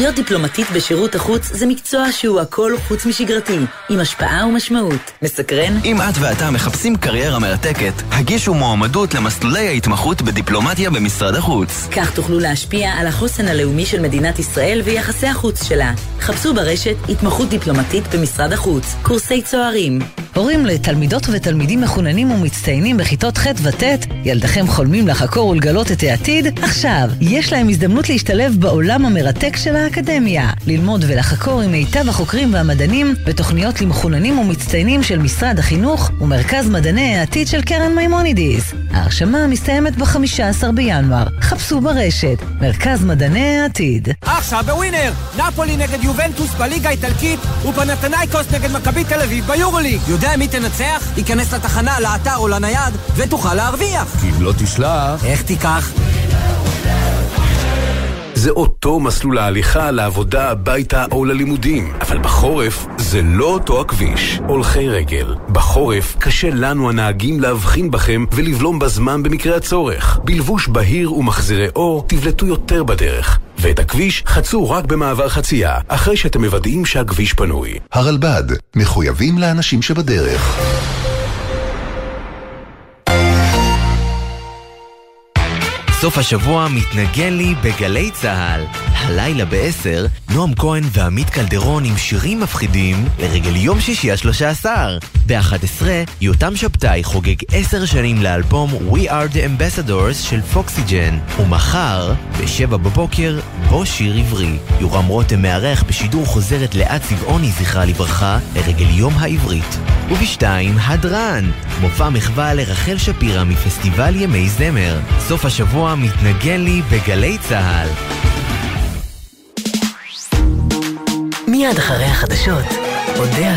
Speaker 7: להיות דיפלומטית בשירות החוץ זה מקצוע שהוא הכל חוץ משגרתי, עם השפעה ומשמעות. מסקרן?
Speaker 8: אם את ואתה מחפשים קריירה מרתקת, הגישו מועמדות למסלולי ההתמחות בדיפלומטיה במשרד החוץ.
Speaker 7: כך תוכלו להשפיע על החוסן הלאומי של מדינת ישראל ויחסי החוץ שלה. חפשו ברשת התמחות דיפלומטית במשרד החוץ, קורסי צוערים.
Speaker 9: הורים לתלמידות ותלמידים מחוננים ומצטיינים בכיתות ח' וט', ילדיכם חולמים לחקור ולגלות את העתיד? עכשיו, יש להם הזדמנות להשתלב בעולם המרתק של האקדמיה, ללמוד ולחקור עם מיטב החוקרים והמדענים בתוכניות למחוננים ומצטיינים של משרד החינוך ומרכז מדעני העתיד של קרן מימונידיס. ההרשמה מסתיימת ב-15 בינואר. חפשו ברשת, מרכז מדעני העתיד.
Speaker 10: עכשיו בווינר, נפולי נגד יובנטוס בליגה האיטלקית ופנתנייקוס נגד מכבי תל אביב ביורוליג. יודע מי תנצח? ייכנס לתחנה, לאתר או לנייד ותוכל להרוויח.
Speaker 6: אם לא תשלח...
Speaker 10: איך תיקח?
Speaker 11: זה אותו מסלול ההליכה לעבודה, הביתה או ללימודים. אבל בחורף זה לא אותו הכביש. הולכי רגל. בחורף קשה לנו הנהגים להבחין בכם ולבלום בזמן במקרה הצורך. בלבוש בהיר ומחזירי אור תבלטו יותר בדרך. ואת הכביש חצו רק במעבר חצייה, אחרי שאתם מוודאים שהכביש פנוי.
Speaker 12: הרלב"ד, מחויבים לאנשים שבדרך.
Speaker 13: סוף השבוע מתנגן לי בגלי צה"ל. הלילה ב-10, נועם כהן ועמית קלדרון עם שירים מפחידים לרגל יום שישי השלושה עשר. ב-11, יותם שבתאי חוגג עשר שנים לאלבום We are the Ambassadors של פוקסיג'ן. ומחר, ב-7 בבוקר, בו שיר עברי. יורם רותם מארח בשידור חוזרת לאה צבעוני, זכרה לברכה, לרגל יום העברית. ובשתיים, הדרן, מופע מחווה לרחל שפירא מפסטיבל ימי זמר. סוף השבוע מתנגן לי בגלי צה"ל.
Speaker 7: מיד אחרי החדשות, אודה